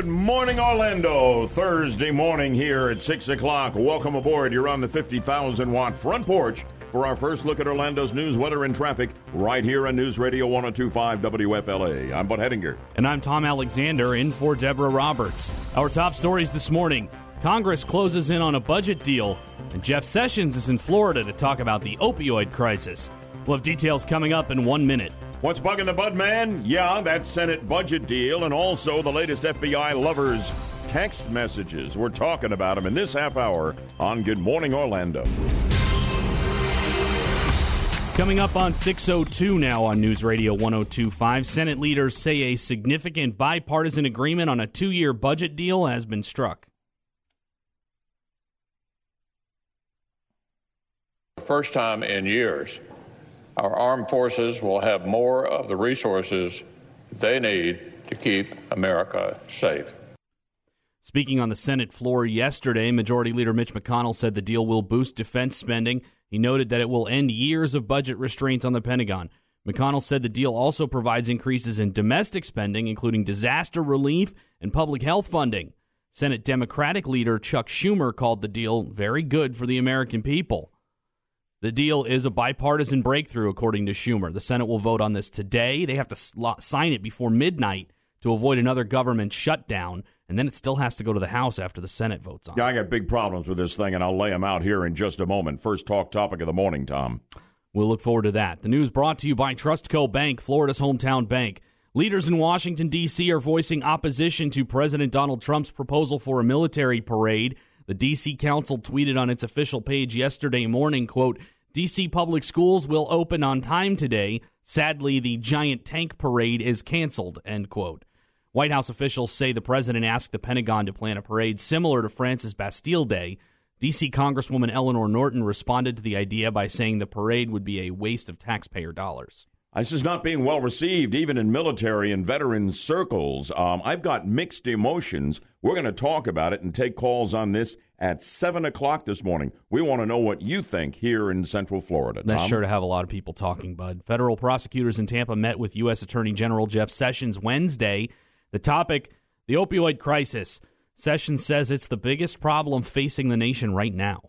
Good morning, Orlando. Thursday morning here at 6 o'clock. Welcome aboard. You're on the 50,000 watt front porch for our first look at Orlando's news, weather, and traffic right here on News Radio 1025 WFLA. I'm Bud Hedinger. And I'm Tom Alexander in for Deborah Roberts. Our top stories this morning Congress closes in on a budget deal, and Jeff Sessions is in Florida to talk about the opioid crisis. We'll have details coming up in one minute. What's bugging the Bud Man? Yeah, that Senate budget deal and also the latest FBI lovers text messages. We're talking about them in this half hour on Good Morning Orlando. Coming up on 602 now on News Radio 1025, Senate leaders say a significant bipartisan agreement on a two year budget deal has been struck. First time in years our armed forces will have more of the resources they need to keep America safe. Speaking on the Senate floor yesterday, Majority Leader Mitch McConnell said the deal will boost defense spending. He noted that it will end years of budget restraints on the Pentagon. McConnell said the deal also provides increases in domestic spending, including disaster relief and public health funding. Senate Democratic leader Chuck Schumer called the deal very good for the American people. The deal is a bipartisan breakthrough, according to Schumer. The Senate will vote on this today. They have to sign it before midnight to avoid another government shutdown, and then it still has to go to the House after the Senate votes on yeah, it. I got big problems with this thing, and I'll lay them out here in just a moment. First talk topic of the morning, Tom. We'll look forward to that. The news brought to you by Trustco Bank, Florida's hometown bank. Leaders in Washington, D.C. are voicing opposition to President Donald Trump's proposal for a military parade. The D.C. Council tweeted on its official page yesterday morning, quote, DC public schools will open on time today. Sadly, the giant tank parade is canceled, end quote. White House officials say the president asked the Pentagon to plan a parade similar to France's Bastille Day. DC Congresswoman Eleanor Norton responded to the idea by saying the parade would be a waste of taxpayer dollars. This is not being well received, even in military and veteran circles. Um, I've got mixed emotions. We're going to talk about it and take calls on this at 7 o'clock this morning. We want to know what you think here in Central Florida. That's Tom? sure to have a lot of people talking, Bud. Federal prosecutors in Tampa met with U.S. Attorney General Jeff Sessions Wednesday. The topic, the opioid crisis. Sessions says it's the biggest problem facing the nation right now.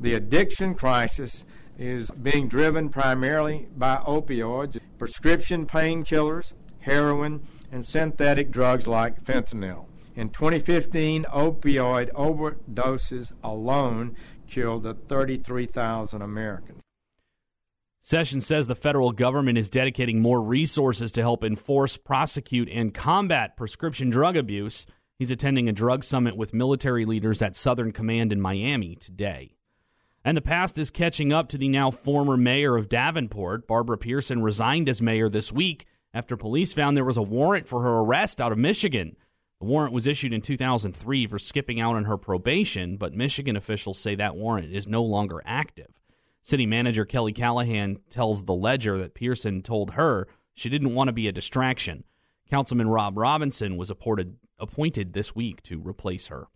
The addiction crisis is being driven primarily by opioids, prescription painkillers, heroin, and synthetic drugs like fentanyl. In 2015, opioid overdoses alone killed 33,000 Americans. Sessions says the federal government is dedicating more resources to help enforce, prosecute, and combat prescription drug abuse. He's attending a drug summit with military leaders at Southern Command in Miami today. And the past is catching up to the now former mayor of Davenport. Barbara Pearson resigned as mayor this week after police found there was a warrant for her arrest out of Michigan. The warrant was issued in 2003 for skipping out on her probation, but Michigan officials say that warrant is no longer active. City manager Kelly Callahan tells The Ledger that Pearson told her she didn't want to be a distraction. Councilman Rob Robinson was appointed, appointed this week to replace her.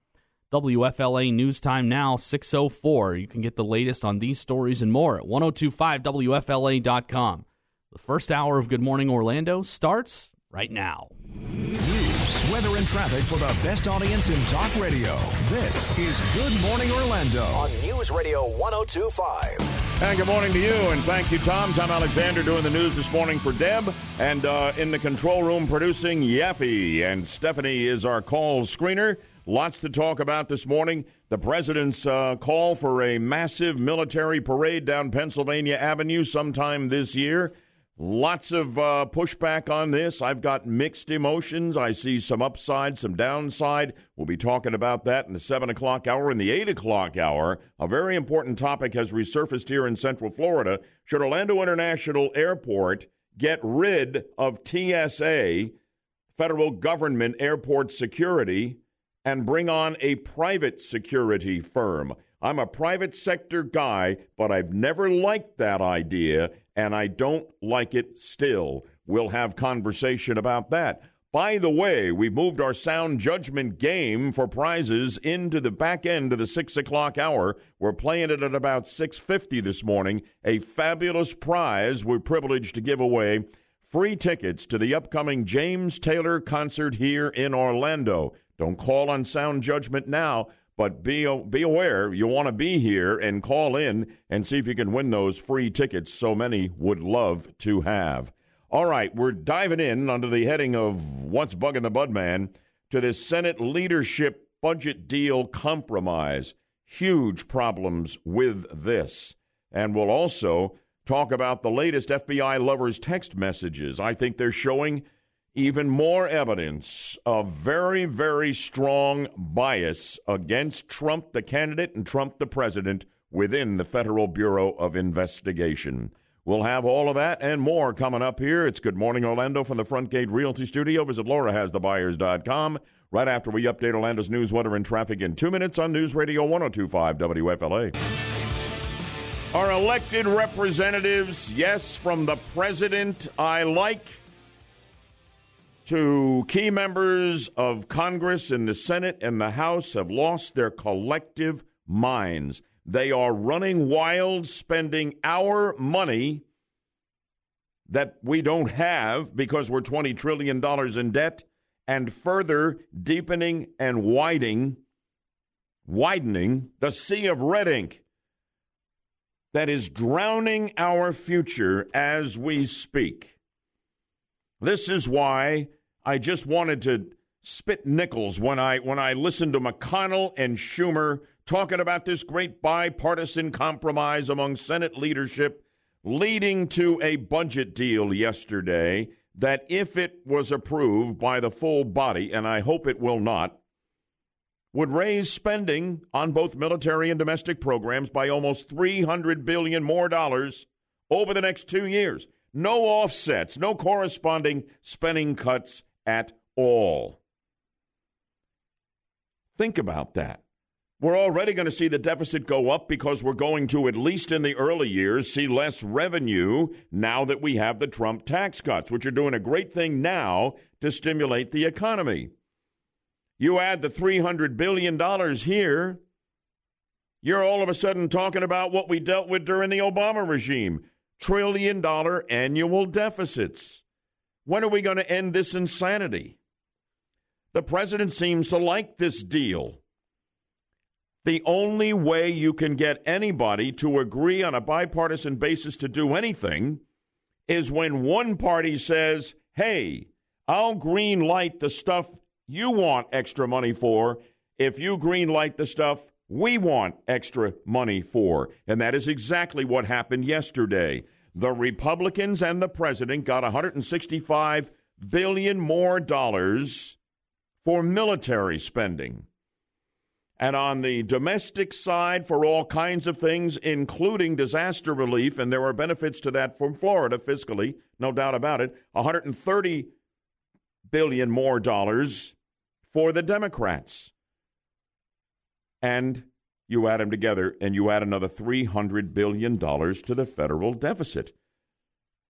WFLA News Time now, 604. You can get the latest on these stories and more at 1025WFLA.com. The first hour of Good Morning Orlando starts right now. News, weather, and traffic for the best audience in talk radio. This is Good Morning Orlando on News Radio 1025. And good morning to you, and thank you, Tom. Tom Alexander doing the news this morning for Deb, and uh, in the control room producing Yaffee, and Stephanie is our call screener. Lots to talk about this morning. The president's uh, call for a massive military parade down Pennsylvania Avenue sometime this year. Lots of uh, pushback on this. I've got mixed emotions. I see some upside, some downside. We'll be talking about that in the 7 o'clock hour. In the 8 o'clock hour, a very important topic has resurfaced here in Central Florida. Should Orlando International Airport get rid of TSA, Federal Government Airport Security, and bring on a private security firm. I'm a private sector guy, but I've never liked that idea, and I don't like it still. We'll have conversation about that. By the way, we've moved our sound judgment game for prizes into the back end of the six o'clock hour. We're playing it at about six fifty this morning. A fabulous prize we're privileged to give away free tickets to the upcoming James Taylor concert here in Orlando. Don't call on sound judgment now, but be be aware you want to be here and call in and see if you can win those free tickets so many would love to have. All right, we're diving in under the heading of what's bugging the Budman to this Senate leadership budget deal compromise. Huge problems with this. And we'll also talk about the latest FBI lovers text messages. I think they're showing even more evidence of very, very strong bias against Trump, the candidate, and Trump, the president, within the Federal Bureau of Investigation. We'll have all of that and more coming up here. It's Good Morning Orlando from the Front Gate Realty Studio. Visit laurahasthebuyers.com right after we update Orlando's news, weather, and traffic in two minutes on News Radio 1025 WFLA. Our elected representatives, yes, from the president I like to key members of Congress and the Senate and the House, have lost their collective minds. They are running wild, spending our money that we don't have because we're $20 trillion in debt, and further deepening and widening, widening the sea of red ink that is drowning our future as we speak. This is why I just wanted to spit nickels when I when I listened to McConnell and Schumer talking about this great bipartisan compromise among Senate leadership leading to a budget deal yesterday that if it was approved by the full body and I hope it will not would raise spending on both military and domestic programs by almost 300 billion more dollars over the next 2 years. No offsets, no corresponding spending cuts at all. Think about that. We're already going to see the deficit go up because we're going to, at least in the early years, see less revenue now that we have the Trump tax cuts, which are doing a great thing now to stimulate the economy. You add the $300 billion here, you're all of a sudden talking about what we dealt with during the Obama regime trillion dollar annual deficits. When are we going to end this insanity? The president seems to like this deal. The only way you can get anybody to agree on a bipartisan basis to do anything is when one party says, hey, I'll green light the stuff you want extra money for if you green light the stuff we want extra money for. And that is exactly what happened yesterday. The Republicans and the president got 165 billion more dollars for military spending. And on the domestic side, for all kinds of things, including disaster relief, and there are benefits to that from Florida fiscally, no doubt about it, 130 billion more dollars for the Democrats. And you add them together and you add another $300 billion to the federal deficit.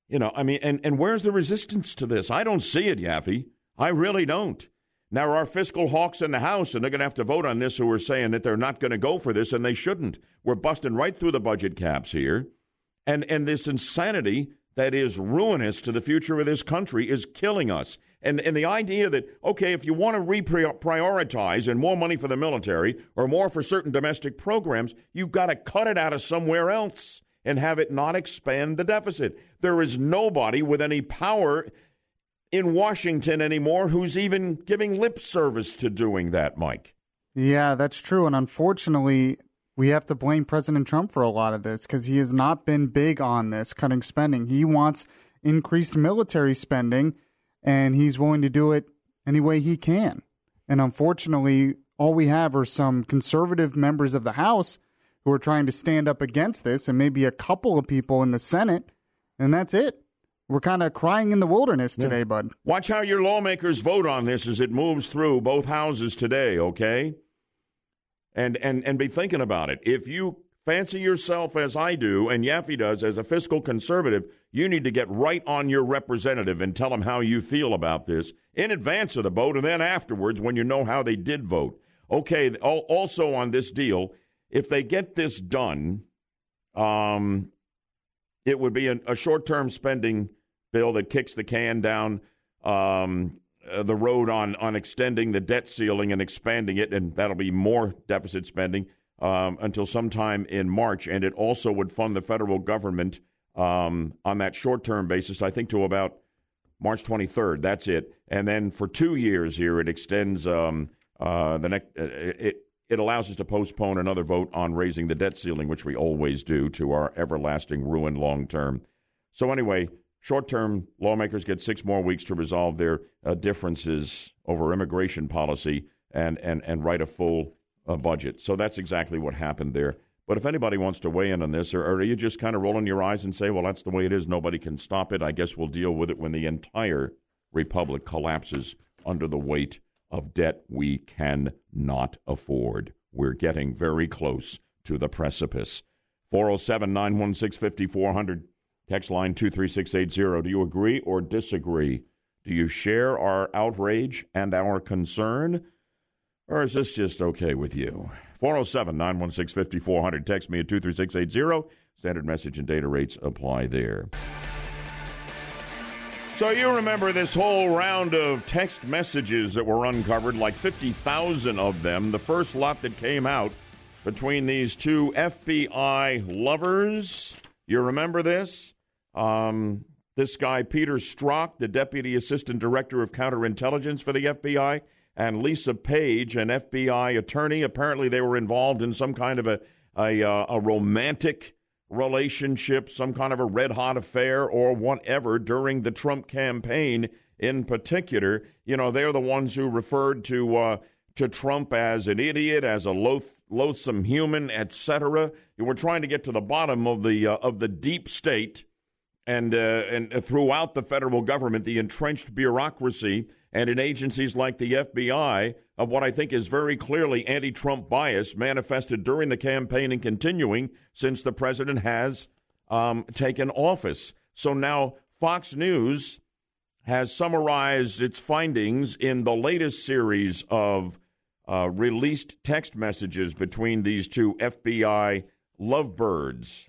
You know, I mean, and, and where's the resistance to this? I don't see it, Yaffee. I really don't. Now, are fiscal hawks in the House, and they're going to have to vote on this who are saying that they're not going to go for this, and they shouldn't. We're busting right through the budget caps here. And, and this insanity that is ruinous to the future of this country is killing us. And, and the idea that, okay, if you want to reprioritize and more money for the military or more for certain domestic programs, you've got to cut it out of somewhere else and have it not expand the deficit. There is nobody with any power in Washington anymore who's even giving lip service to doing that, Mike. Yeah, that's true. And unfortunately, we have to blame President Trump for a lot of this because he has not been big on this cutting spending. He wants increased military spending, and he's willing to do it any way he can. And unfortunately, all we have are some conservative members of the House who are trying to stand up against this, and maybe a couple of people in the Senate, and that's it. We're kind of crying in the wilderness today, yeah. bud. Watch how your lawmakers vote on this as it moves through both houses today, okay? and and and be thinking about it. If you fancy yourself as I do and Yaffee does as a fiscal conservative, you need to get right on your representative and tell them how you feel about this in advance of the vote and then afterwards when you know how they did vote. Okay, also on this deal, if they get this done, um, it would be a, a short term spending bill that kicks the can down um, uh, the road on, on extending the debt ceiling and expanding it, and that'll be more deficit spending um, until sometime in March. And it also would fund the federal government um, on that short term basis, I think, to about March 23rd. That's it. And then for two years here, it extends um, uh, the next. Uh, it it allows us to postpone another vote on raising the debt ceiling, which we always do, to our everlasting ruin long term. So anyway, short term lawmakers get six more weeks to resolve their uh, differences over immigration policy and and and write a full uh, budget. So that's exactly what happened there. But if anybody wants to weigh in on this, or, or, are you just kind of rolling your eyes and say, well, that's the way it is, nobody can stop it? I guess we'll deal with it when the entire republic collapses under the weight of debt we cannot afford. We're getting very close to the precipice. 407 916 5400, text line 23680. Do you agree or disagree? Do you share our outrage and our concern? Or is this just okay with you? 407 916 5400. Text me at 23680. Standard message and data rates apply there. So you remember this whole round of text messages that were uncovered, like 50,000 of them, the first lot that came out between these two FBI lovers. You remember this? Um, this guy, Peter Strzok, the Deputy Assistant Director of Counterintelligence for the FBI, and Lisa Page, an FBI attorney. Apparently, they were involved in some kind of a, a, uh, a romantic relationship, some kind of a red hot affair, or whatever during the Trump campaign in particular. You know, they're the ones who referred to uh, to Trump as an idiot, as a loath, loathsome human, etc. We're trying to get to the bottom of the uh, of the deep state and uh, and throughout the federal government, the entrenched bureaucracy and in agencies like the FBI of what I think is very clearly anti Trump bias manifested during the campaign and continuing since the president has um, taken office. So now Fox News has summarized its findings in the latest series of uh, released text messages between these two FBI lovebirds.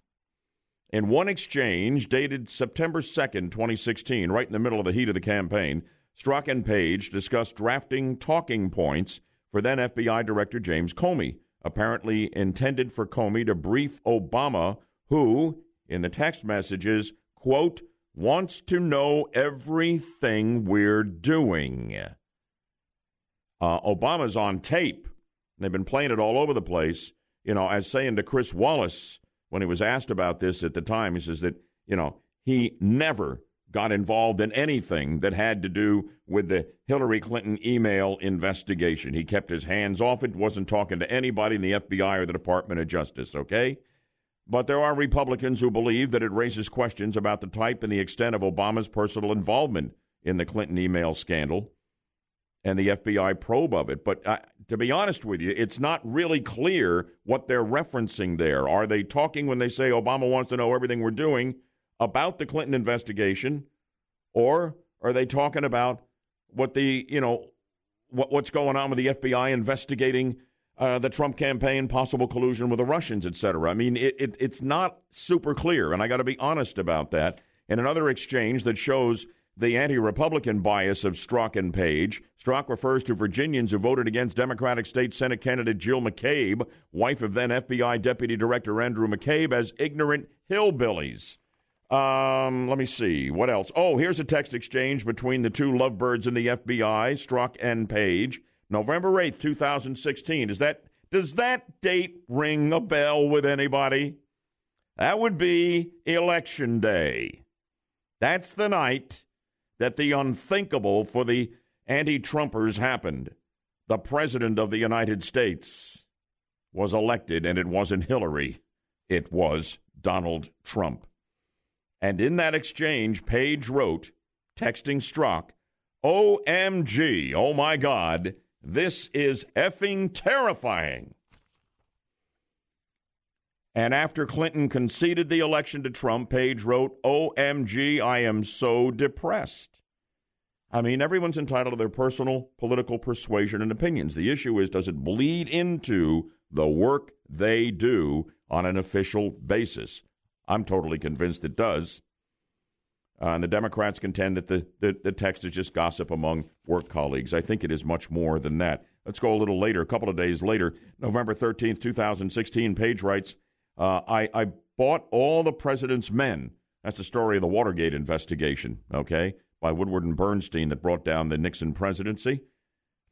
In one exchange dated September 2nd, 2016, right in the middle of the heat of the campaign, Strzok and Page discussed drafting talking points for then FBI Director James Comey, apparently intended for Comey to brief Obama, who, in the text messages, quote, wants to know everything we're doing. Uh, Obama's on tape. They've been playing it all over the place, you know, as saying to Chris Wallace when he was asked about this at the time, he says that, you know, he never got involved in anything that had to do with the Hillary Clinton email investigation. He kept his hands off it, wasn't talking to anybody in the FBI or the Department of Justice, okay? But there are Republicans who believe that it raises questions about the type and the extent of Obama's personal involvement in the Clinton email scandal and the FBI probe of it. But uh, to be honest with you, it's not really clear what they're referencing there. Are they talking when they say Obama wants to know everything we're doing? about the Clinton investigation, or are they talking about what the you know what, what's going on with the FBI investigating uh, the Trump campaign, possible collusion with the Russians, et cetera? I mean, it, it, it's not super clear, and I got to be honest about that. In another exchange that shows the anti-Republican bias of Strzok and Page. Strzok refers to Virginians who voted against Democratic State Senate candidate Jill McCabe, wife of then FBI Deputy Director Andrew McCabe, as ignorant hillbillies. Um, let me see. What else? Oh, here's a text exchange between the two lovebirds in the FBI, Strzok and Page. November 8th, 2016. Is that does that date ring a bell with anybody? That would be election day. That's the night that the unthinkable for the anti-Trumpers happened. The president of the United States was elected and it wasn't Hillary. It was Donald Trump. And in that exchange, Page wrote, texting Strzok, OMG, oh my God, this is effing terrifying. And after Clinton conceded the election to Trump, Page wrote, OMG, I am so depressed. I mean, everyone's entitled to their personal political persuasion and opinions. The issue is, does it bleed into the work they do on an official basis? I'm totally convinced it does. Uh, and the Democrats contend that the, the, the text is just gossip among work colleagues. I think it is much more than that. Let's go a little later, a couple of days later, November 13th, 2016. Page writes uh, I, I bought all the president's men. That's the story of the Watergate investigation, okay, by Woodward and Bernstein that brought down the Nixon presidency.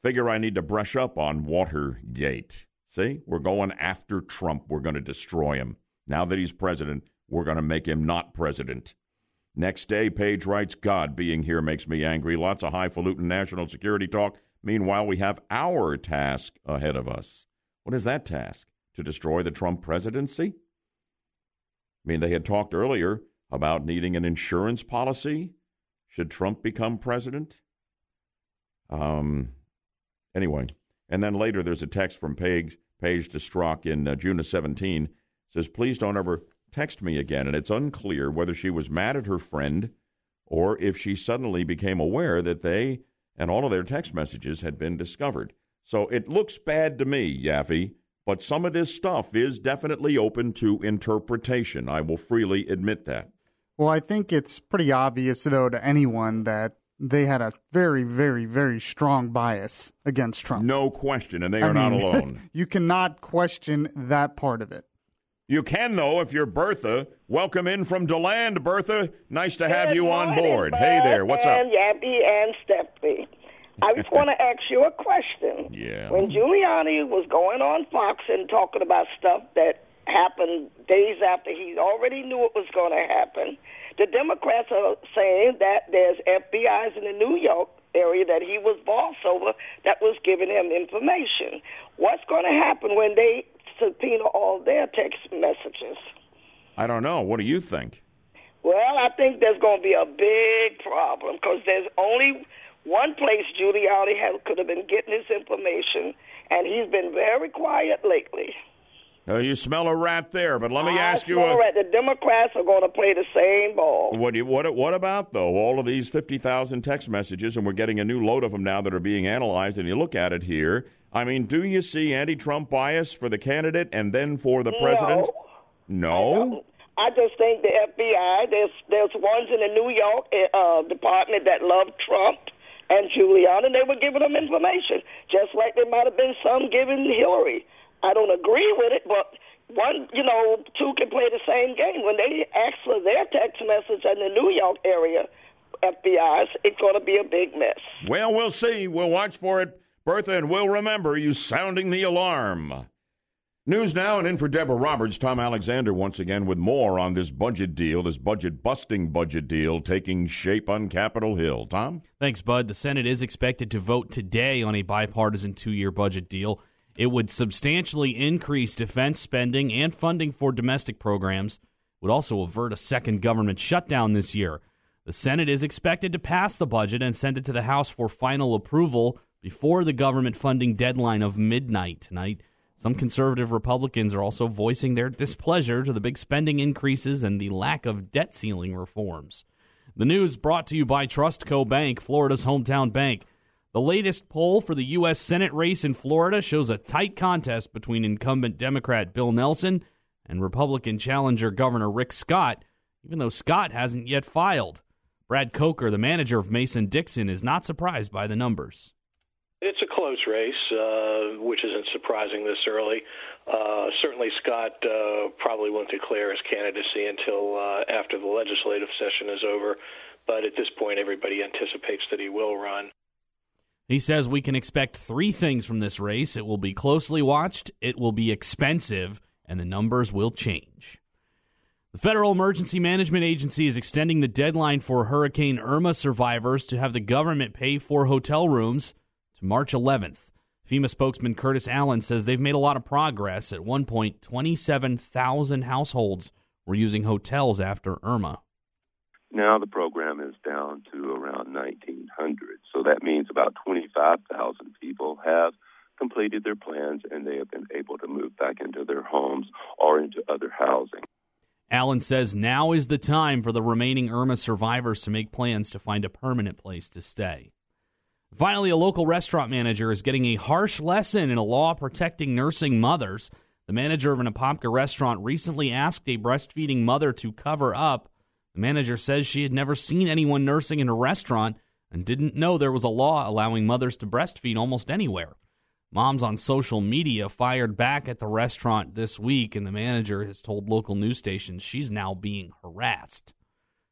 Figure I need to brush up on Watergate. See, we're going after Trump. We're going to destroy him. Now that he's president, we're going to make him not president. Next day, Page writes, God being here makes me angry. Lots of highfalutin national security talk. Meanwhile, we have our task ahead of us. What is that task? To destroy the Trump presidency? I mean, they had talked earlier about needing an insurance policy should Trump become president. Um, anyway, and then later there's a text from Page, Page to Strzok in uh, June of 17 says, please don't ever text me again. And it's unclear whether she was mad at her friend or if she suddenly became aware that they and all of their text messages had been discovered. So it looks bad to me, Yaffee, but some of this stuff is definitely open to interpretation. I will freely admit that. Well, I think it's pretty obvious, though, to anyone that they had a very, very, very strong bias against Trump. No question, and they are I mean, not alone. you cannot question that part of it. You can, though, if you're Bertha. Welcome in from DeLand, Bertha. Nice to have Good you on board. hey there, what's up? and up? Yappy and Stephanie. I just want to ask you a question. Yeah. When Giuliani was going on Fox and talking about stuff that happened days after he already knew it was going to happen, the Democrats are saying that there's FBI's in the New York area that he was boss over that was giving him information. What's going to happen when they subpoena all their text messages. I don't know. What do you think? Well, I think there's going to be a big problem because there's only one place Giuliani had, could have been getting his information, and he's been very quiet lately. Uh, you smell a rat there, but let me I ask you: a, rat. The Democrats are going to play the same ball. What, you, what, what about though? All of these fifty thousand text messages, and we're getting a new load of them now that are being analyzed. And you look at it here, I mean, do you see anti-Trump bias for the candidate and then for the president? No. no? I, just think the FBI. There's there's ones in the New York uh, department that love Trump and Giuliani, they were giving them information, just like there might have been some giving Hillary. I don't agree with it, but one, you know, two can play the same game. When they ask for their text message in the New York area, FBI's, it's going to be a big mess. Well, we'll see. We'll watch for it. Bertha, and we'll remember you sounding the alarm. News now and in for Deborah Roberts, Tom Alexander once again with more on this budget deal, this budget busting budget deal taking shape on Capitol Hill. Tom? Thanks, Bud. The Senate is expected to vote today on a bipartisan two year budget deal. It would substantially increase defense spending and funding for domestic programs. Would also avert a second government shutdown this year. The Senate is expected to pass the budget and send it to the House for final approval before the government funding deadline of midnight tonight. Some conservative Republicans are also voicing their displeasure to the big spending increases and the lack of debt ceiling reforms. The news brought to you by Trustco Bank, Florida's hometown bank. The latest poll for the U.S. Senate race in Florida shows a tight contest between incumbent Democrat Bill Nelson and Republican challenger Governor Rick Scott, even though Scott hasn't yet filed. Brad Coker, the manager of Mason Dixon, is not surprised by the numbers. It's a close race, uh, which isn't surprising this early. Uh, certainly, Scott uh, probably won't declare his candidacy until uh, after the legislative session is over. But at this point, everybody anticipates that he will run. He says we can expect three things from this race it will be closely watched, it will be expensive, and the numbers will change. The Federal Emergency Management Agency is extending the deadline for Hurricane Irma survivors to have the government pay for hotel rooms to March 11th. FEMA spokesman Curtis Allen says they've made a lot of progress. At one point, 27,000 households were using hotels after Irma. Now the program is down to around 1,900. So that means about 25,000 people have completed their plans and they have been able to move back into their homes or into other housing. Allen says now is the time for the remaining Irma survivors to make plans to find a permanent place to stay. Finally, a local restaurant manager is getting a harsh lesson in a law protecting nursing mothers. The manager of an Apopka restaurant recently asked a breastfeeding mother to cover up. The manager says she had never seen anyone nursing in a restaurant and didn't know there was a law allowing mothers to breastfeed almost anywhere. Moms on social media fired back at the restaurant this week, and the manager has told local news stations she's now being harassed.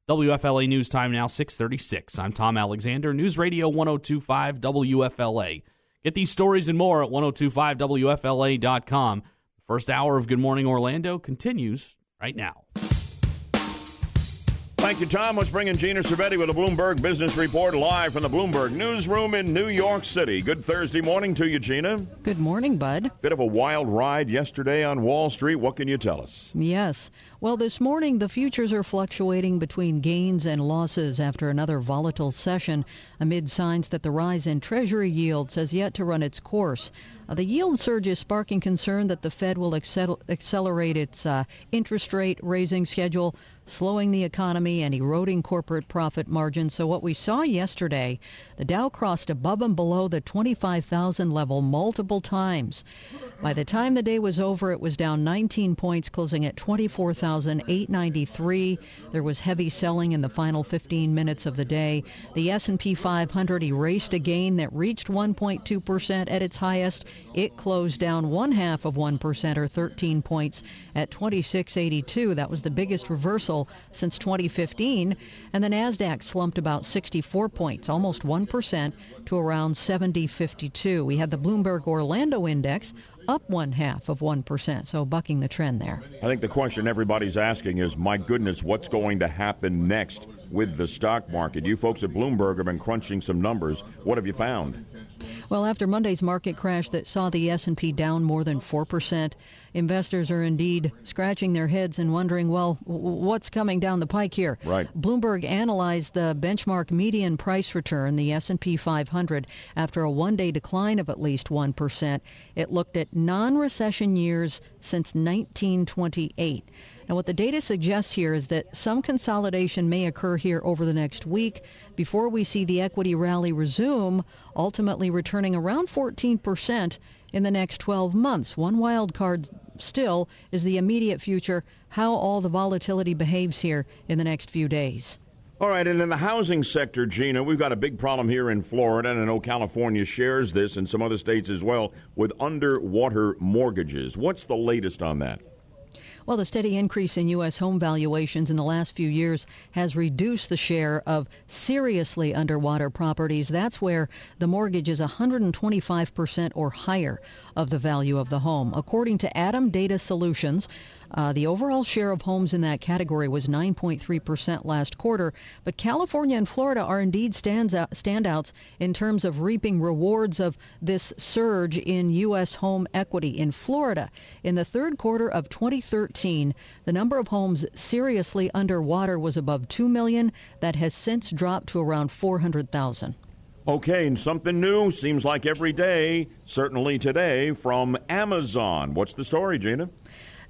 WFLA News Time now 636. I'm Tom Alexander, News Radio 1025 WFLA. Get these stories and more at 1025WFLA.com. The first hour of Good Morning Orlando continues right now. Thank you, Tom. Let's bring in Gina Cervetti with a Bloomberg Business Report live from the Bloomberg Newsroom in New York City. Good Thursday morning to you, Gina. Good morning, Bud. Bit of a wild ride yesterday on Wall Street. What can you tell us? Yes. Well, this morning the futures are fluctuating between gains and losses after another volatile session amid signs that the rise in Treasury yields has yet to run its course. Uh, the yield surge is sparking concern that the Fed will accel- accelerate its uh, interest rate raising schedule, slowing the economy and eroding corporate profit margins. So, what we saw yesterday, the Dow crossed above and below the 25,000 level multiple times. By the time the day was over, it was down 19 points, closing at 24,893. There was heavy selling in the final 15 minutes of the day. The S&P 500 erased a gain that reached 1.2% at its highest. It closed down one half of 1% or 13 points at 2682. That was the biggest reversal since 2015. And the Nasdaq slumped about 64 points, almost 1% to around 7052. We had the Bloomberg Orlando index up one half of 1%, so bucking the trend there. I think the question everybody's asking is my goodness, what's going to happen next with the stock market? You folks at Bloomberg have been crunching some numbers. What have you found? Well, after Monday's market crash that saw the S&P down more than 4%, investors are indeed scratching their heads and wondering, well, what's coming down the pike here? Right. Bloomberg analyzed the benchmark median price return, the S&P 500, after a one-day decline of at least 1%. It looked at non-recession years since 1928. Now, what the data suggests here is that some consolidation may occur here over the next week before we see the equity rally resume, ultimately returning around 14% in the next 12 months. One wild card still is the immediate future, how all the volatility behaves here in the next few days. All right, and in the housing sector, Gina, we've got a big problem here in Florida, and I know California shares this and some other states as well with underwater mortgages. What's the latest on that? Well, the steady increase in U.S. home valuations in the last few years has reduced the share of seriously underwater properties. That's where the mortgage is 125% or higher of the value of the home. According to ATTOM Data Solutions, uh, the overall share of homes in that category was 9.3% last quarter, but California and Florida are indeed stands out, standouts in terms of reaping rewards of this surge in U.S. home equity. In Florida, in the third quarter of 2013, the number of homes seriously underwater was above 2 million. That has since dropped to around 400,000. Okay, and something new seems like every day, certainly today, from Amazon. What's the story, Gina?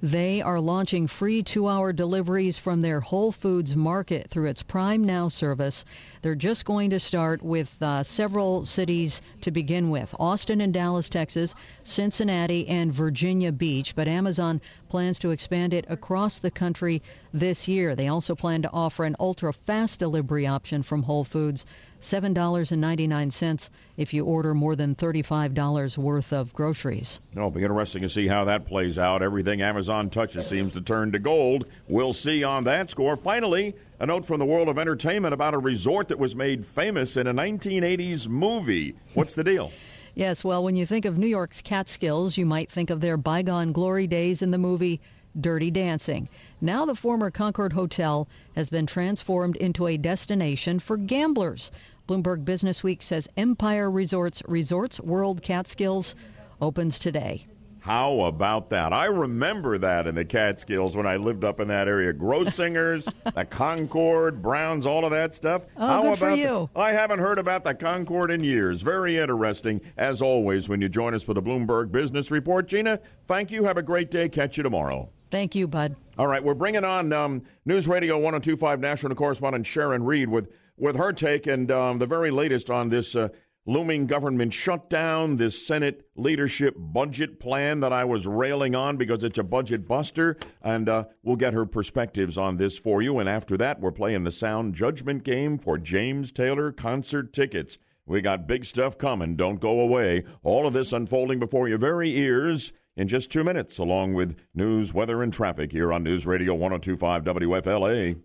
They are launching free two hour deliveries from their Whole Foods market through its Prime Now service. They're just going to start with uh, several cities to begin with Austin and Dallas, Texas, Cincinnati, and Virginia Beach. But Amazon plans to expand it across the country this year. They also plan to offer an ultra fast delivery option from Whole Foods. $7.99 if you order more than $35 worth of groceries. It'll be interesting to see how that plays out. Everything Amazon touches seems to turn to gold. We'll see on that score. Finally, a note from the world of entertainment about a resort that was made famous in a 1980s movie. What's the deal? Yes, well, when you think of New York's Catskills, you might think of their bygone glory days in the movie Dirty Dancing. Now the former Concord Hotel has been transformed into a destination for gamblers. Bloomberg Business Week says Empire Resorts Resorts World Catskills opens today. How about that? I remember that in the Catskills when I lived up in that area. Grossingers, the Concord, Browns, all of that stuff. Oh, How good about for you. The, I haven't heard about the Concord in years. Very interesting, as always, when you join us for the Bloomberg Business Report. Gina, thank you. Have a great day. Catch you tomorrow. Thank you, Bud. All right, we're bringing on um, News Radio 1025 national correspondent Sharon Reed with, with her take and um, the very latest on this uh, looming government shutdown, this Senate leadership budget plan that I was railing on because it's a budget buster. And uh, we'll get her perspectives on this for you. And after that, we're playing the sound judgment game for James Taylor concert tickets. We got big stuff coming. Don't go away. All of this unfolding before your very ears in just two minutes, along with news, weather, and traffic here on News Radio 1025 WFLA.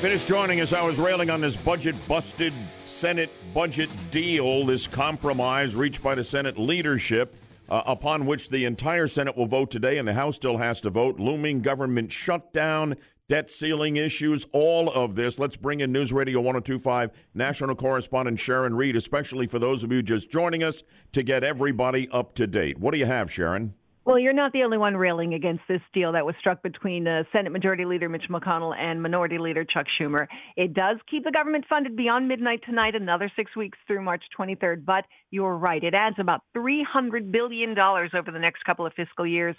Finished joining us. I was railing on this budget busted Senate budget deal, this compromise reached by the Senate leadership, uh, upon which the entire Senate will vote today, and the House still has to vote. Looming government shutdown, debt ceiling issues, all of this. Let's bring in News Radio 1025 national correspondent Sharon Reed, especially for those of you just joining us, to get everybody up to date. What do you have, Sharon? Well, you're not the only one railing against this deal that was struck between uh, Senate Majority Leader Mitch McConnell and Minority Leader Chuck Schumer. It does keep the government funded beyond midnight tonight, another six weeks through March 23rd. But you're right, it adds about $300 billion over the next couple of fiscal years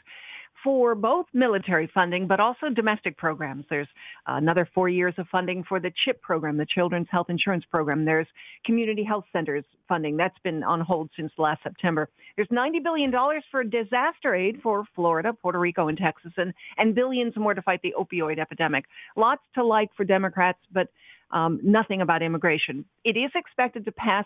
for both military funding but also domestic programs. There's another four years of funding for the CHIP program, the Children's Health Insurance Program. There's community health centers funding. That's been on hold since last September. There's $90 billion for disaster aid for Florida, Puerto Rico, and Texas, and, and billions more to fight the opioid epidemic. Lots to like for Democrats, but um, nothing about immigration. It is expected to pass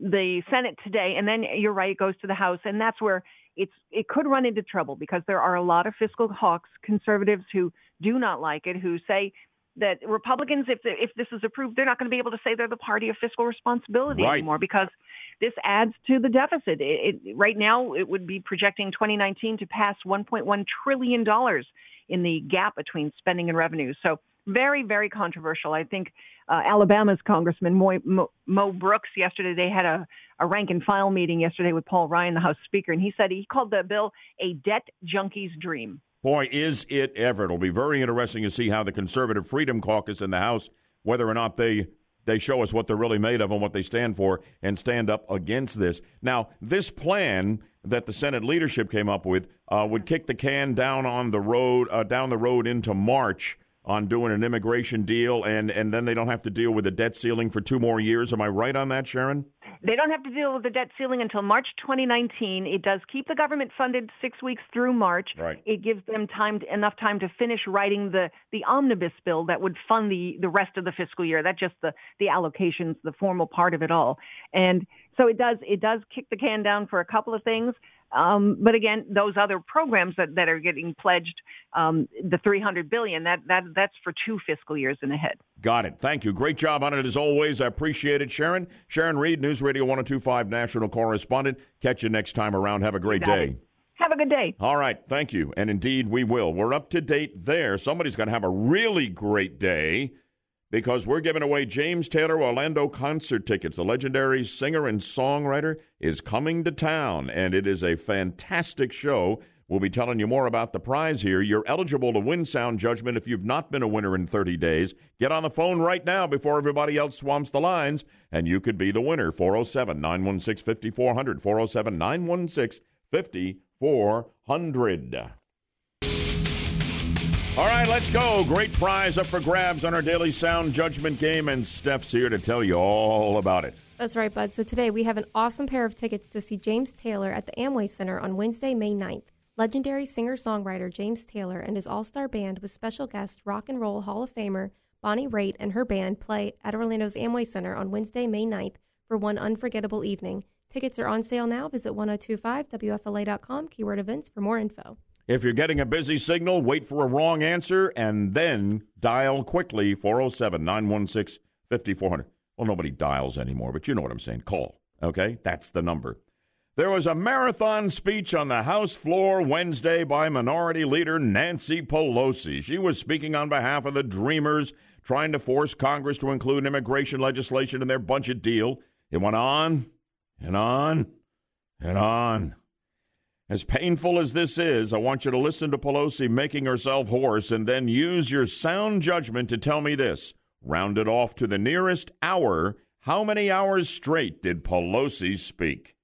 the Senate today, and then you're right, it goes to the House, and that's where it's it could run into trouble because there are a lot of fiscal hawks, conservatives who do not like it, who say that Republicans, if if this is approved, they're not going to be able to say they're the party of fiscal responsibility right. anymore because this adds to the deficit. It, it, right now, it would be projecting 2019 to pass 1.1 trillion dollars in the gap between spending and revenue. So very, very controversial. I think uh, Alabama's Congressman Mo, Mo, Mo, Brooks yesterday, they had a, a rank and file meeting yesterday with Paul Ryan, the House Speaker, and he said he called the bill a debt junkie's dream. Boy, is it ever. It'll be very interesting to see how the Conservative Freedom Caucus in the House, whether or not they they show us what they're really made of and what they stand for and stand up against this. Now, this plan that the Senate leadership came up with uh, would kick the can down on the road, uh, down the road into March on doing an immigration deal, and, and then they don't have to deal with the debt ceiling for two more years. Am I right on that, Sharon? They don't have to deal with the debt ceiling until March 2019. It does keep the government funded six weeks through March. Right. It gives them time to, enough time to finish writing the, the omnibus bill that would fund the, the rest of the fiscal year. That's just the, the allocations, the formal part of it all. And so it does it does kick the can down for a couple of things. Um, but again, those other programs that, that are getting pledged, um, the 300 billion, that, that that's for two fiscal years and ahead. Got it. Thank you. Great job on it as always. I appreciate it, Sharon. Sharon Reed, News Radio 1025 national correspondent. Catch you next time around. Have a great day. It. Have a good day. All right. Thank you. And indeed, we will. We're up to date there. Somebody's going to have a really great day because we're giving away James Taylor Orlando concert tickets. The legendary singer and songwriter is coming to town, and it is a fantastic show. We'll be telling you more about the prize here. You're eligible to win sound judgment if you've not been a winner in 30 days. Get on the phone right now before everybody else swamps the lines, and you could be the winner. 407 916 5400. 407 916 5400. All right, let's go. Great prize up for grabs on our daily sound judgment game, and Steph's here to tell you all about it. That's right, Bud. So today we have an awesome pair of tickets to see James Taylor at the Amway Center on Wednesday, May 9th. Legendary singer songwriter James Taylor and his all star band with special guest Rock and Roll Hall of Famer Bonnie Raitt and her band play at Orlando's Amway Center on Wednesday, May 9th for one unforgettable evening. Tickets are on sale now. Visit 1025WFLA.com, keyword events for more info. If you're getting a busy signal, wait for a wrong answer and then dial quickly 407 916 5400. Well, nobody dials anymore, but you know what I'm saying. Call, okay? That's the number. There was a marathon speech on the House floor Wednesday by Minority Leader Nancy Pelosi. She was speaking on behalf of the Dreamers, trying to force Congress to include immigration legislation in their budget deal. It went on and on and on. As painful as this is, I want you to listen to Pelosi making herself hoarse and then use your sound judgment to tell me this. Rounded off to the nearest hour, how many hours straight did Pelosi speak?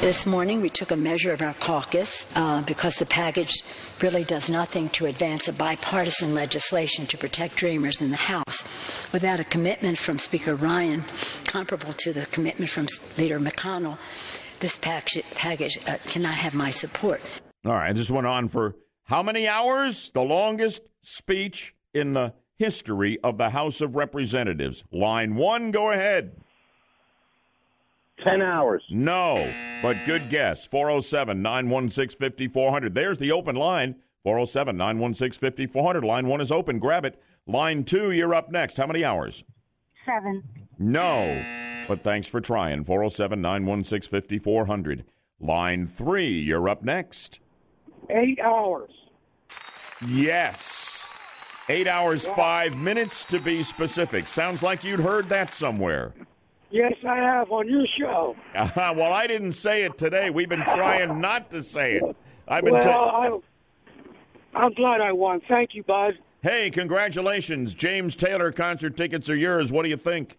This morning, we took a measure of our caucus uh, because the package really does nothing to advance a bipartisan legislation to protect Dreamers in the House. Without a commitment from Speaker Ryan, comparable to the commitment from Leader McConnell, this package, package uh, cannot have my support. All right, this went on for how many hours? The longest speech in the history of the House of Representatives. Line one, go ahead. 10 hours. No, but good guess. 407 916 5400. There's the open line. 407 916 5400. Line one is open. Grab it. Line two, you're up next. How many hours? Seven. No, but thanks for trying. 407 916 5400. Line three, you're up next. Eight hours. Yes. Eight hours, five minutes to be specific. Sounds like you'd heard that somewhere. Yes, I have on your show. Uh, well, I didn't say it today. We've been trying not to say it. I've been. well, ta- I, I'm glad I won. Thank you, Bud. hey, congratulations, James Taylor. Concert tickets are yours. What do you think?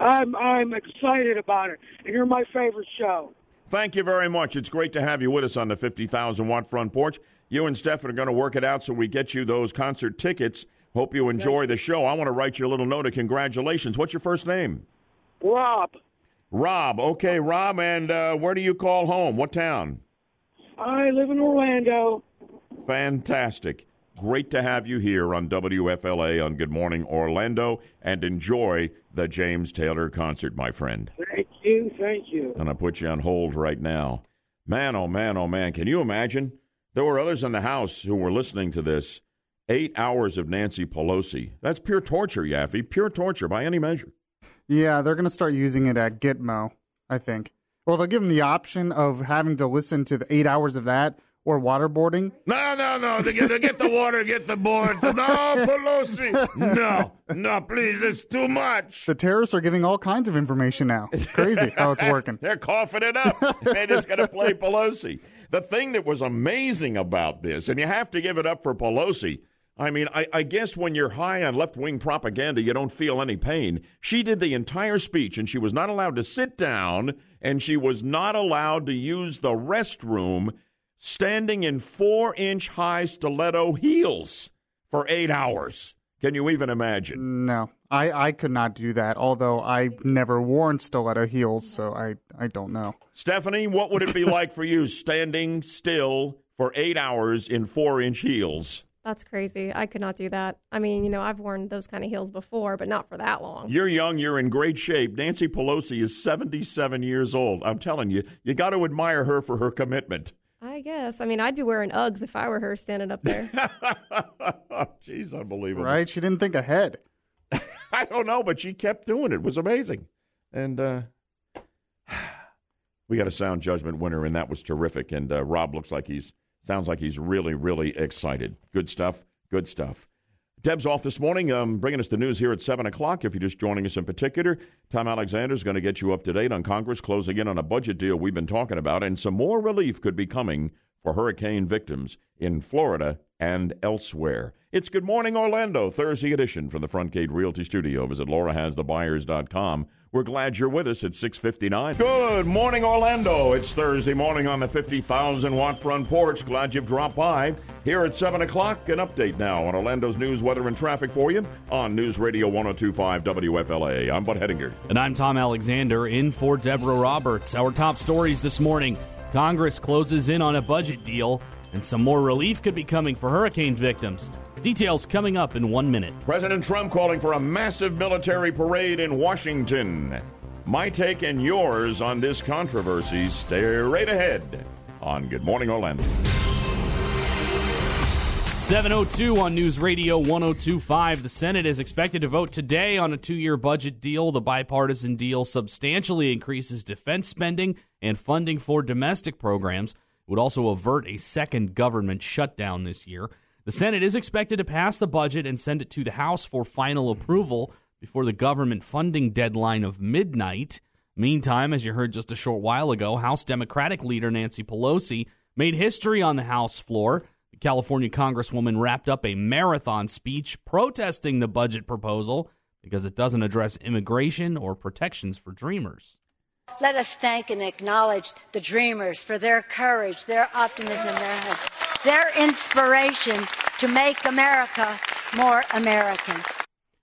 I'm I'm excited about it, and you're my favorite show. Thank you very much. It's great to have you with us on the 50,000 watt front porch. You and Stefan are going to work it out so we get you those concert tickets. Hope you enjoy the show. I want to write you a little note of congratulations. What's your first name? Rob, Rob. Okay, Rob. And uh, where do you call home? What town? I live in Orlando. Fantastic. Great to have you here on WFLA on Good Morning Orlando and enjoy the James Taylor concert, my friend. Thank you, thank you. And I put you on hold right now. Man, oh man, oh man. Can you imagine? There were others in the House who were listening to this. Eight hours of Nancy Pelosi. That's pure torture, Yaffee. Pure torture by any measure. Yeah, they're going to start using it at Gitmo, I think. Well, they'll give them the option of having to listen to the eight hours of that or waterboarding. No, no, no. They get, get the water, get the board. No, Pelosi. No, no, please. It's too much. The terrorists are giving all kinds of information now. It's crazy how it's working. They're coughing it up. They're just going to play Pelosi. The thing that was amazing about this, and you have to give it up for Pelosi. I mean, I, I guess when you're high on left wing propaganda, you don't feel any pain. She did the entire speech, and she was not allowed to sit down, and she was not allowed to use the restroom standing in four inch high stiletto heels for eight hours. Can you even imagine? No, I, I could not do that, although I never worn stiletto heels, so I, I don't know. Stephanie, what would it be like for you standing still for eight hours in four inch heels? That's crazy. I could not do that. I mean, you know, I've worn those kind of heels before, but not for that long. You're young, you're in great shape. Nancy Pelosi is 77 years old. I'm telling you, you got to admire her for her commitment. I guess. I mean, I'd be wearing Uggs if I were her standing up there. Jeez, unbelievable. Right? She didn't think ahead. I don't know, but she kept doing it. It was amazing. And uh, we got a sound judgment winner, and that was terrific. And uh, Rob looks like he's sounds like he's really, really excited. Good stuff. Good stuff. Deb's off this morning, um, bringing us the news here at 7 o'clock. If you're just joining us in particular, Tom Alexander is going to get you up to date on Congress closing in on a budget deal we've been talking about, and some more relief could be coming for hurricane victims in Florida and elsewhere. It's Good Morning Orlando, Thursday edition from the Front Gate Realty Studio. Visit laurahasthebuyers.com. We're glad you're with us at 659. Good morning, Orlando. It's Thursday morning on the 50,000 watt front porch. Glad you've dropped by. Here at 7 o'clock, an update now on Orlando's news, weather, and traffic for you on News Radio 1025 WFLA. I'm Bud Hedinger. And I'm Tom Alexander in for Deborah Roberts. Our top stories this morning Congress closes in on a budget deal, and some more relief could be coming for hurricane victims. Details coming up in one minute. President Trump calling for a massive military parade in Washington. My take and yours on this controversy. Stay right ahead on Good Morning Orlando. 702 on News Radio 1025. The Senate is expected to vote today on a two year budget deal. The bipartisan deal substantially increases defense spending and funding for domestic programs. It would also avert a second government shutdown this year. The Senate is expected to pass the budget and send it to the House for final approval before the government funding deadline of midnight. Meantime, as you heard just a short while ago, House Democratic leader Nancy Pelosi made history on the House floor. The California Congresswoman wrapped up a marathon speech protesting the budget proposal because it doesn't address immigration or protections for dreamers. Let us thank and acknowledge the dreamers for their courage, their optimism, their hope, their inspiration to make America more American.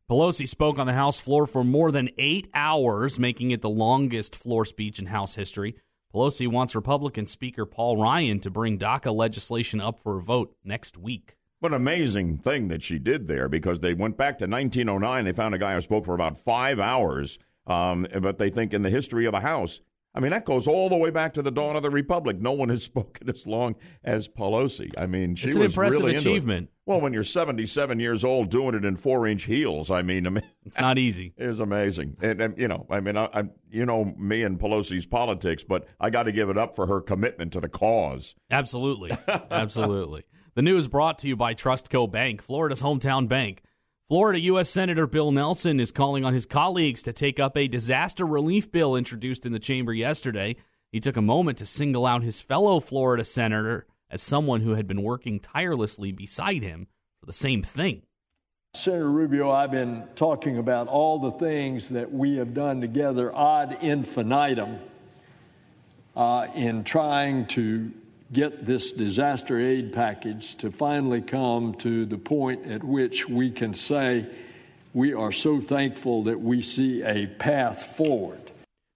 Pelosi spoke on the House floor for more than eight hours, making it the longest floor speech in House history. Pelosi wants Republican Speaker Paul Ryan to bring DACA legislation up for a vote next week. What an amazing thing that she did there because they went back to 1909. They found a guy who spoke for about five hours, um, but they think in the history of the House, I mean, that goes all the way back to the dawn of the Republic. No one has spoken as long as Pelosi. I mean, she it's an was impressive really achievement. Well, when you're 77 years old doing it in four inch heels, I mean, it's not easy. It is amazing. And, and, you know, I mean, I, I, you know me and Pelosi's politics, but I got to give it up for her commitment to the cause. Absolutely. Absolutely. the news brought to you by Trustco Bank, Florida's hometown bank. Florida U.S. Senator Bill Nelson is calling on his colleagues to take up a disaster relief bill introduced in the chamber yesterday. He took a moment to single out his fellow Florida senator as someone who had been working tirelessly beside him for the same thing. Senator Rubio, I've been talking about all the things that we have done together ad infinitum uh, in trying to get this disaster aid package to finally come to the point at which we can say we are so thankful that we see a path forward.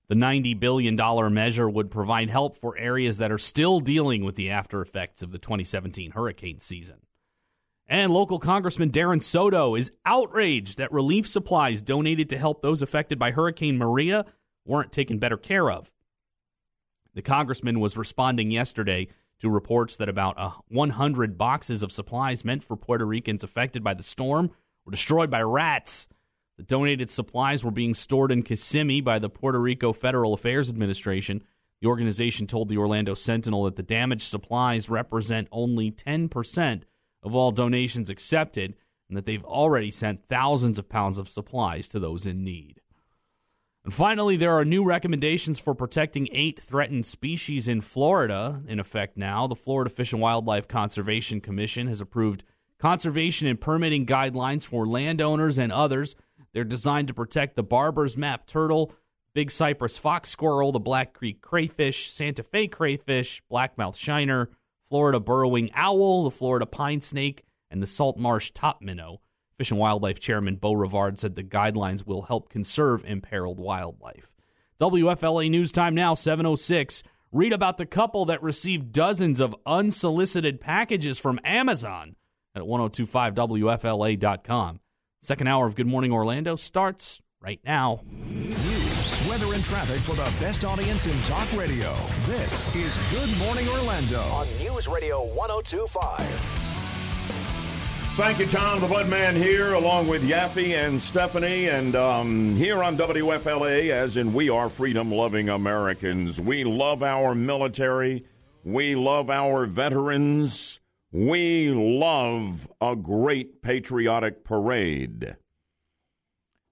The $90 billion measure would provide help for areas that are still dealing with the after effects of the 2017 hurricane season. And local Congressman Darren Soto is outraged that relief supplies donated to help those affected by Hurricane Maria weren't taken better care of. The congressman was responding yesterday to reports that about uh, 100 boxes of supplies meant for Puerto Ricans affected by the storm were destroyed by rats. The donated supplies were being stored in Kissimmee by the Puerto Rico Federal Affairs Administration. The organization told the Orlando Sentinel that the damaged supplies represent only 10% of all donations accepted and that they've already sent thousands of pounds of supplies to those in need. And finally, there are new recommendations for protecting eight threatened species in Florida in effect now. The Florida Fish and Wildlife Conservation Commission has approved conservation and permitting guidelines for landowners and others. They're designed to protect the Barbour's Map turtle, big cypress fox squirrel, the Black Creek crayfish, Santa Fe crayfish, blackmouth shiner, Florida burrowing owl, the Florida pine snake, and the salt marsh top minnow. Fish and Wildlife Chairman Bo Rivard said the guidelines will help conserve imperiled wildlife. WFLA News Time now, 706. Read about the couple that received dozens of unsolicited packages from Amazon at 1025WFLA.com. Second hour of Good Morning Orlando starts right now. News, weather, and traffic for the best audience in talk radio. This is Good Morning Orlando on News Radio 1025. Thank you, Tom, the Budman here, along with Yaffee and Stephanie, and um, here on WFLA, as in we are freedom loving Americans. We love our military. We love our veterans. We love a great patriotic parade.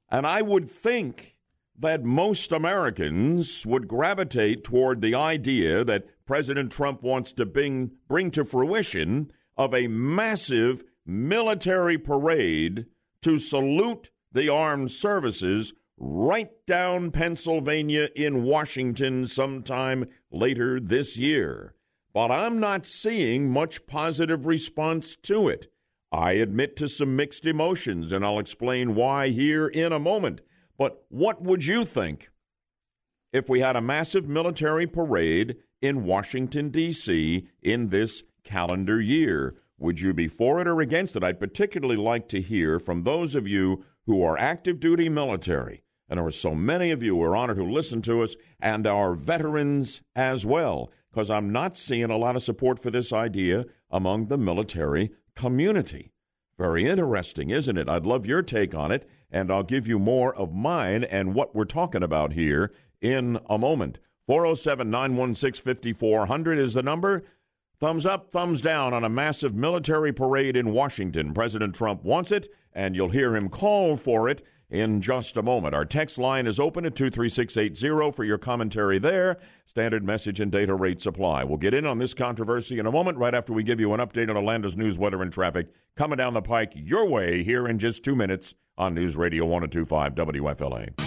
And I would think that most Americans would gravitate toward the idea that President Trump wants to bring, bring to fruition of a massive military parade to salute the armed services right down Pennsylvania in Washington sometime later this year. But I'm not seeing much positive response to it. I admit to some mixed emotions, and I'll explain why here in a moment. But what would you think if we had a massive military parade in Washington, D.C. in this calendar year? Would you be for it or against it? I'd particularly like to hear from those of you who are active duty military. And there are so many of you who are honored who listen to us and our veterans as well, because I'm not seeing a lot of support for this idea among the military community. Very interesting, isn't it? I'd love your take on it, and I'll give you more of mine and what we're talking about here in a moment. 407 916 5400 is the number. Thumbs up, thumbs down on a massive military parade in Washington. President Trump wants it, and you'll hear him call for it in just a moment. Our text line is open at 23680 for your commentary there. Standard message and data rate supply. We'll get in on this controversy in a moment, right after we give you an update on Orlando's news, weather, and traffic coming down the pike your way here in just two minutes on News Radio 1025 WFLA.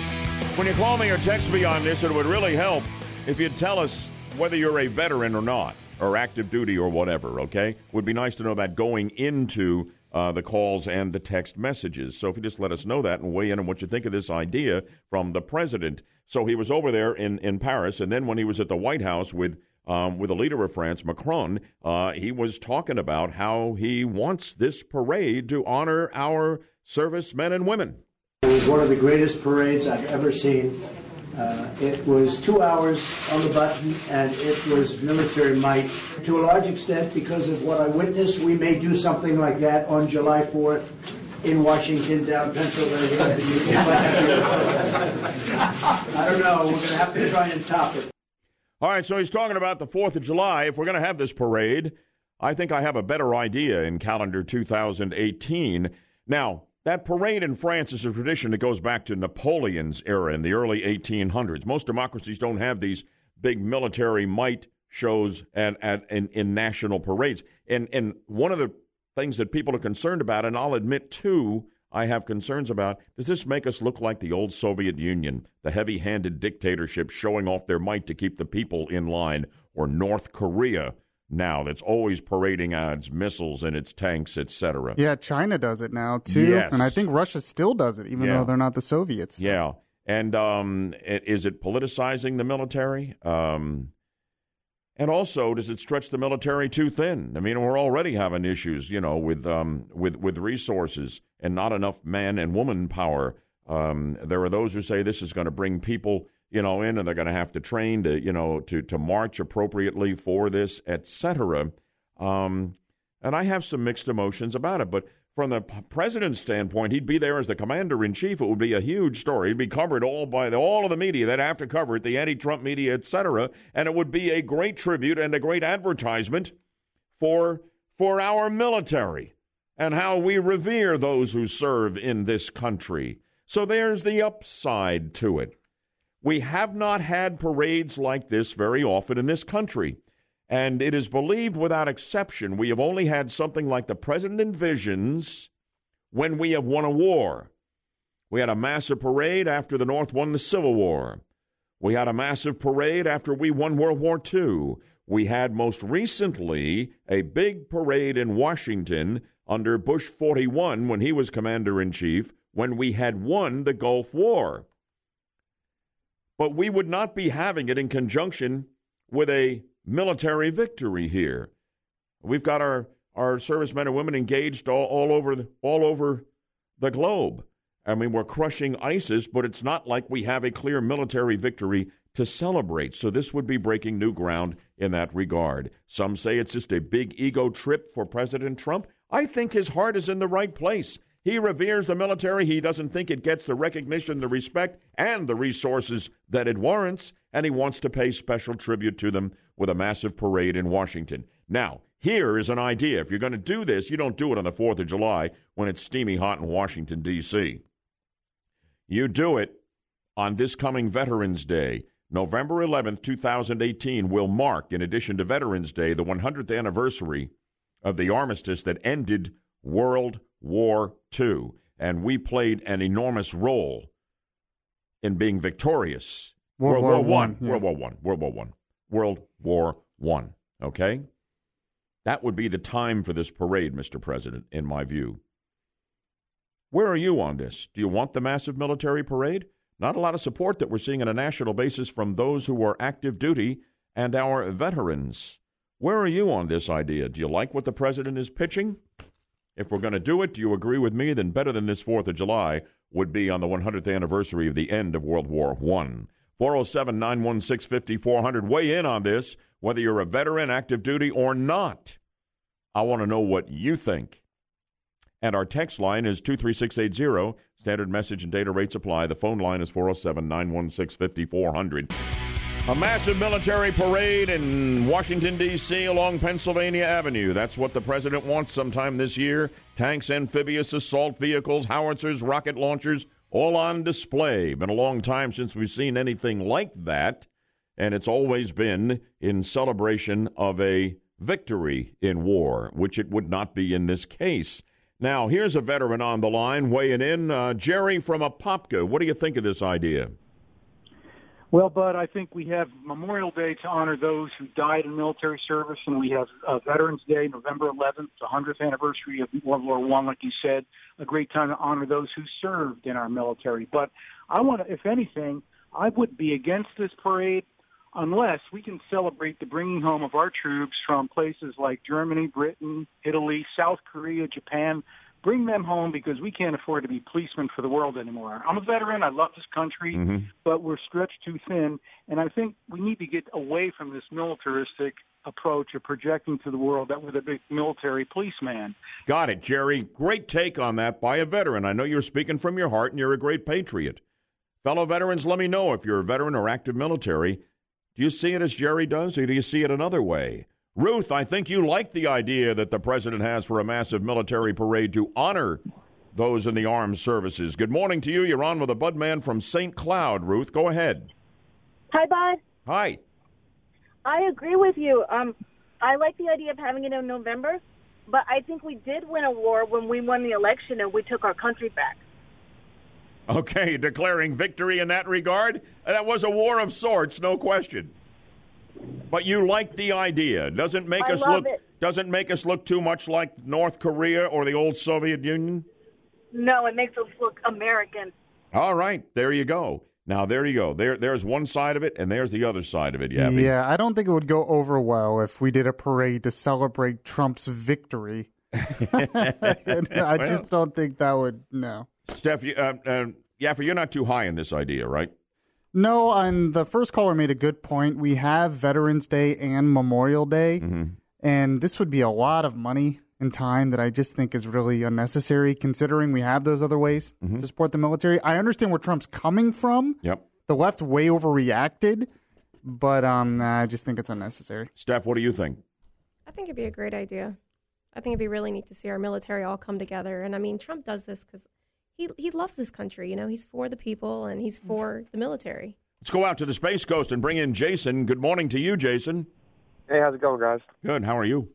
When you call me or text me on this, it would really help if you'd tell us whether you're a veteran or not, or active duty or whatever, okay? Would be nice to know that going into uh, the calls and the text messages. So if you just let us know that and weigh in on what you think of this idea from the president. So he was over there in, in Paris, and then when he was at the White House with um, with the leader of France, Macron, uh, he was talking about how he wants this parade to honor our servicemen and women. It was one of the greatest parades I've ever seen. Uh, it was two hours on the button, and it was military might. To a large extent, because of what I witnessed, we may do something like that on July 4th in Washington, down Pennsylvania. I don't know. We're going to have to try and top it. All right, so he's talking about the 4th of July. If we're going to have this parade, I think I have a better idea in calendar 2018. Now, that parade in France is a tradition that goes back to Napoleon's era in the early 1800s. Most democracies don't have these big military might shows at, at in, in national parades. And and one of the things that people are concerned about, and I'll admit too, I have concerns about, does this make us look like the old Soviet Union, the heavy-handed dictatorship showing off their might to keep the people in line, or North Korea? Now that's always parading its missiles and its tanks, etc. Yeah, China does it now too, Yes. and I think Russia still does it, even Yeah. though they're not the Soviets. Yeah, and um, is it politicizing the military? Um, and also, does it stretch the military too thin? I mean, we're already having issues, you know, with um, with with resources and not enough man and woman power. Um, there are those who say this is going to bring people, you know, in, and they're going to have to train to, you know, to to march appropriately for this, etc. Um, and I have some mixed emotions about it, but from the president's standpoint, he'd be there as the commander in chief. It would be a huge story. It'd be covered all by the, all of the media that have to cover it, the anti-Trump media, etc. And it would be a great tribute and a great advertisement for for our military and how we revere those who serve in this country. So there's the upside to it. We have not had parades like this very often in this country. And it is believed without exception we have only had something like the president envisions when we have won a war. We had a massive parade after the North won the Civil War. We had a massive parade after we won World War II. We had most recently a big parade in Washington under Bush 41 when he was commander in chief when we had won the Gulf War. But we would not be having it in conjunction with a military victory here. We've got our, our servicemen and women engaged all, all over the, all over the globe. I mean, we're crushing ISIS, but it's not like we have a clear military victory to celebrate. So this would be breaking new ground in that regard. Some say it's just a big ego trip for President Trump. I think his heart is in the right place. He reveres the military. He doesn't think it gets the recognition, the respect, and the resources that it warrants, and he wants to pay special tribute to them with a massive parade in Washington. Now, here is an idea. If you're going to do this, you don't do it on the 4th of July when it's steamy hot in Washington, D.C. You do it on this coming Veterans Day. November 11th, 2018 will mark, in addition to Veterans Day, the 100th anniversary of the armistice that ended World War II. And we played an enormous role in being victorious. World War One, yeah. World War One. World War One. World War One. Okay? That would be the time for this parade, Mr. President, in my view. Where are you on this? Do you want the massive military parade? Not a lot of support that we're seeing on a national basis from those who are active duty and our veterans. Where are you on this idea? Do you like what the president is pitching? If we're going to do it, do you agree with me? Then better than this 4th of July would be on the 100th anniversary of the end of World War I. 407 916 5400. Weigh in on this, whether you're a veteran, active duty, or not. I want to know what you think. And our text line is 23680. Standard message and data rates apply. The phone line is 407 916 5400. A massive military parade in Washington, D.C. along Pennsylvania Avenue. That's what the president wants sometime this year. Tanks, amphibious assault vehicles, howitzers, rocket launchers, all on display. Been a long time since we've seen anything like that, and it's always been in celebration of a victory in war, which it would not be in this case. Now, here's a veteran on the line weighing in. Uh, Jerry from Apopka, what do you think of this idea? Well, Bud, I think we have Memorial Day to honor those who died in military service, and we have uh, Veterans Day, November 11th, the 100th anniversary of World War One. Like you said, a great time to honor those who served in our military. But I want to, if anything, I would be against this parade unless we can celebrate the bringing home of our troops from places like Germany, Britain, Italy, South Korea, Japan, bring them home because we can't afford to be policemen for the world anymore. I'm a veteran. I love this country, Mm-hmm. but we're stretched too thin. And I think we need to get away from this militaristic approach of projecting to the world that we're the big military policeman. Got it, Jerry. Great take on that by a veteran. I know you're speaking from your heart and you're a great patriot. Fellow veterans, let me know if you're a veteran or active military. Do you see it as Jerry does, or do you see it another way? Ruth, I think you like the idea that the president has for a massive military parade to honor those in the armed services. Good morning to you. You're on with a Budman from St. Cloud. Ruth, go ahead. Hi, Bud. Hi. I agree with you. Um, I like the idea of having it in November, but I think we did win a war when we won the election and we took our country back. Okay, declaring victory in that regard. That was a war of sorts, no question. But you like the idea. Doesn't make I us look it. doesn't make us look too much like North Korea or the old Soviet Union. No, it makes us look American. All right, there you go. Now there you go. There there's one side of it and there's the other side of it, yeah. Yeah, I don't think it would go over well if we did a parade to celebrate Trump's victory. I just don't think that would no. Steph, you, uh, uh, Yaffee, you're not too high in this idea, right? No, and the first caller made a good point. We have Veterans Day and Memorial Day, and this would be a lot of money and time that I just think is really unnecessary considering we have those other ways to support the military. I understand where Trump's coming from. Yep. The left way overreacted, but um, nah, I just think it's unnecessary. Steph, what do you think? I think it'd be a great idea. I think it'd be really neat to see our military all come together. And I mean, Trump does this because he he loves this country. You know, he's for the people and he's for the military. Let's go out to the Space Coast and bring in Jason. Good morning to you, Jason. Hey, how's it going, guys? Good. How are you?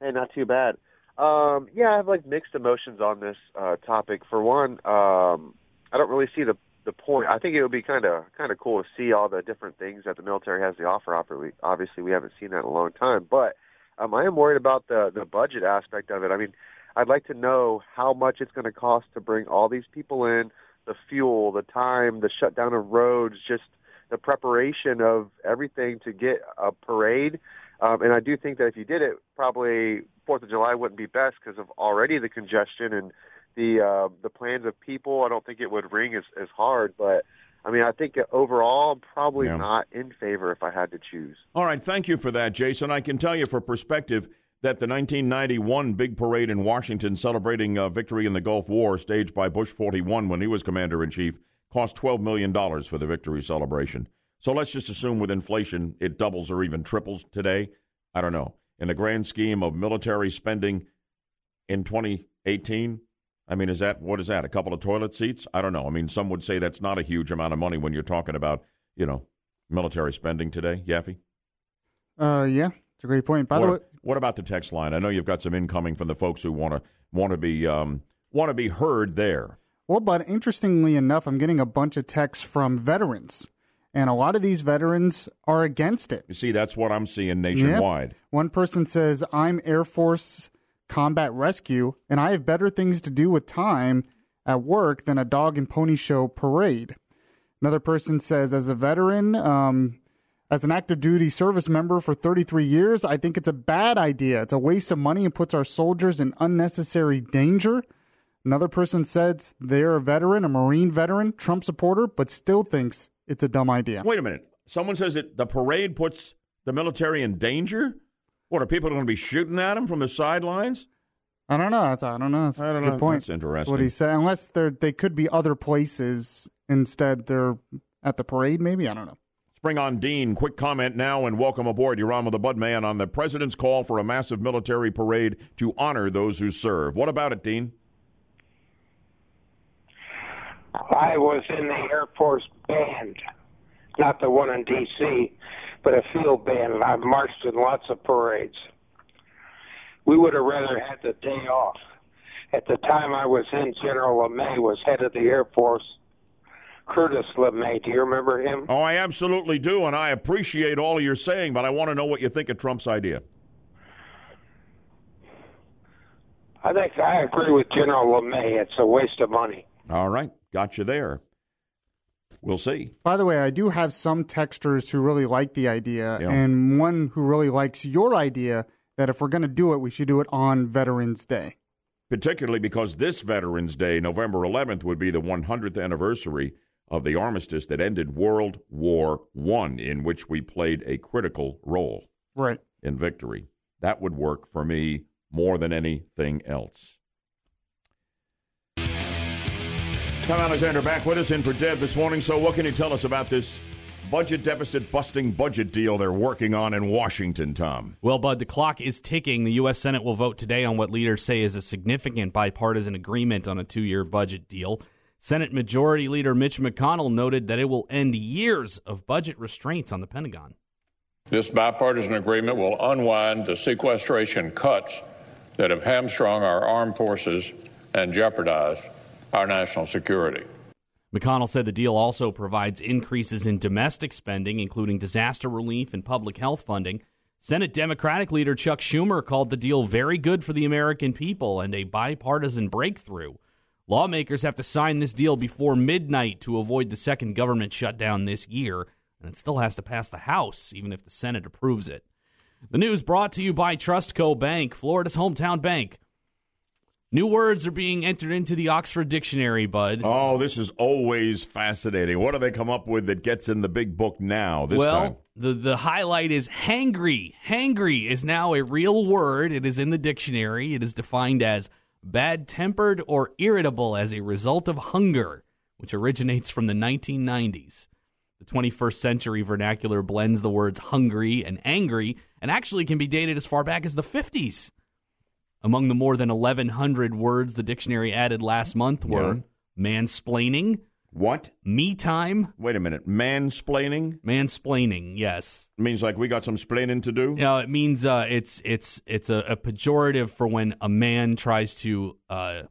Hey, not too bad. Um, yeah, I have like mixed emotions on this uh, topic. For one, um, I don't really see the the point. I think it would be kind of kind of cool to see all the different things that the military has to offer. Obviously, obviously, we haven't seen that in a long time. But um, I am worried about the the budget aspect of it. I mean, I'd like to know how much it's going to cost to bring all these people in, the fuel, the time, the shutdown of roads, just the preparation of everything to get a parade. Um, and I do think that if you did it, probably Fourth of July wouldn't be best because of already the congestion and the uh, the plans of people. I don't think it would ring as as hard, but I mean, I think overall, I'm probably Yeah. not in favor if I had to choose. All right, thank you for that, Jason. I can tell you for perspective that the 1991 big parade in Washington celebrating uh, victory in the Gulf War, staged by Bush 41 when he was commander in chief, cost $12 million for the victory celebration. So let's just assume with inflation it doubles or even triples today. I don't know. In the grand scheme of military spending in 2018, I mean, is that what is that? A couple of toilet seats? I don't know. I mean, some would say that's not a huge amount of money when you're talking about, you know, military spending today. Yaffee? Uh, yeah, it's a great point. By the way, what about the text line? I know you've got some incoming from the folks who want to want to be um, want to be heard there. Well, but interestingly enough, I'm getting a bunch of texts from veterans, and a lot of these veterans are against it. You see, that's what I'm seeing nationwide. Yep. One person says, I'm Air Force Combat Rescue, and I have better things to do with time at work than a dog and pony show parade. Another person says, as a veteran, um, as an active duty service member for 33 years, I think it's a bad idea. It's a waste of money and puts our soldiers in unnecessary danger. Another person says they're a veteran, a Marine veteran, Trump supporter, but still thinks it's a dumb idea. Wait a minute. Someone says that the parade puts the military in danger. What are people going to be shooting at them from the sidelines? I don't know. That's, I don't know. That's, I don't that's a know. good point. That's interesting. What he said, unless they they could be other places instead. They're at the parade, maybe. I don't know. Bring on Dean. Quick comment now and welcome aboard. You're on with the Bud Man on the president's call for a massive military parade to honor those who serve. What about it, Dean? I was in the Air Force band, not the one in D.C., but a field band, and I've marched in lots of parades. We would have rather had the day off. At the time I was in, General LeMay was head of the Air Force. Curtis LeMay. Do you remember him? Oh, I absolutely do, and I appreciate all you're saying, but I want to know what you think of Trump's idea. I think I agree with General LeMay. It's a waste of money. All right, got you there. We'll see. By the way, I do have some texters who really like the idea, Yeah. and one who really likes your idea that if we're going to do it, we should do it on Veterans Day. particularly because this Veterans Day, November 11th, would be the 100th anniversary of the armistice that ended World War One, in which we played a critical role Right. in victory. That would work for me more than anything else. Tom Alexander back with us in for Deb this morning. So, what can you tell us about this budget deficit busting budget deal they're working on in Washington, Tom? Well, Bud, the clock is ticking. The U.S. Senate will vote today on what leaders say is a significant bipartisan agreement on a two year budget deal. Senate Majority Leader Mitch McConnell noted that it will end years of budget restraints on the Pentagon. This bipartisan agreement will unwind the sequestration cuts that have hamstrung our armed forces and jeopardized our national security. McConnell said the deal also provides increases in domestic spending, including disaster relief and public health funding. Senate Democratic leader Chuck Schumer called the deal very good for the American people and a bipartisan breakthrough. Lawmakers have to sign this deal before midnight to avoid the second government shutdown this year, and it still has to pass the House, even if the Senate approves it. The news brought to you by Trustco Bank, Florida's hometown bank. New words are being entered into the Oxford Dictionary, Bud. Oh, this is always fascinating. What do they come up with that gets in the big book now? This well, time, the the highlight is hangry. Hangry is now a real word. It is in the dictionary. It is defined as bad tempered or irritable as a result of hunger, which originates from the 1990s. The 21st century vernacular blends the words hungry and angry and actually can be dated as far back as the 50s. Among the more than 1,100 words the dictionary added last month were mansplaining. What? Me time. Wait a minute. Mansplaining? Mansplaining, yes. It Means like we got some splaining to do? No, it means uh, it's it's it's a, a pejorative for when a man tries to uh,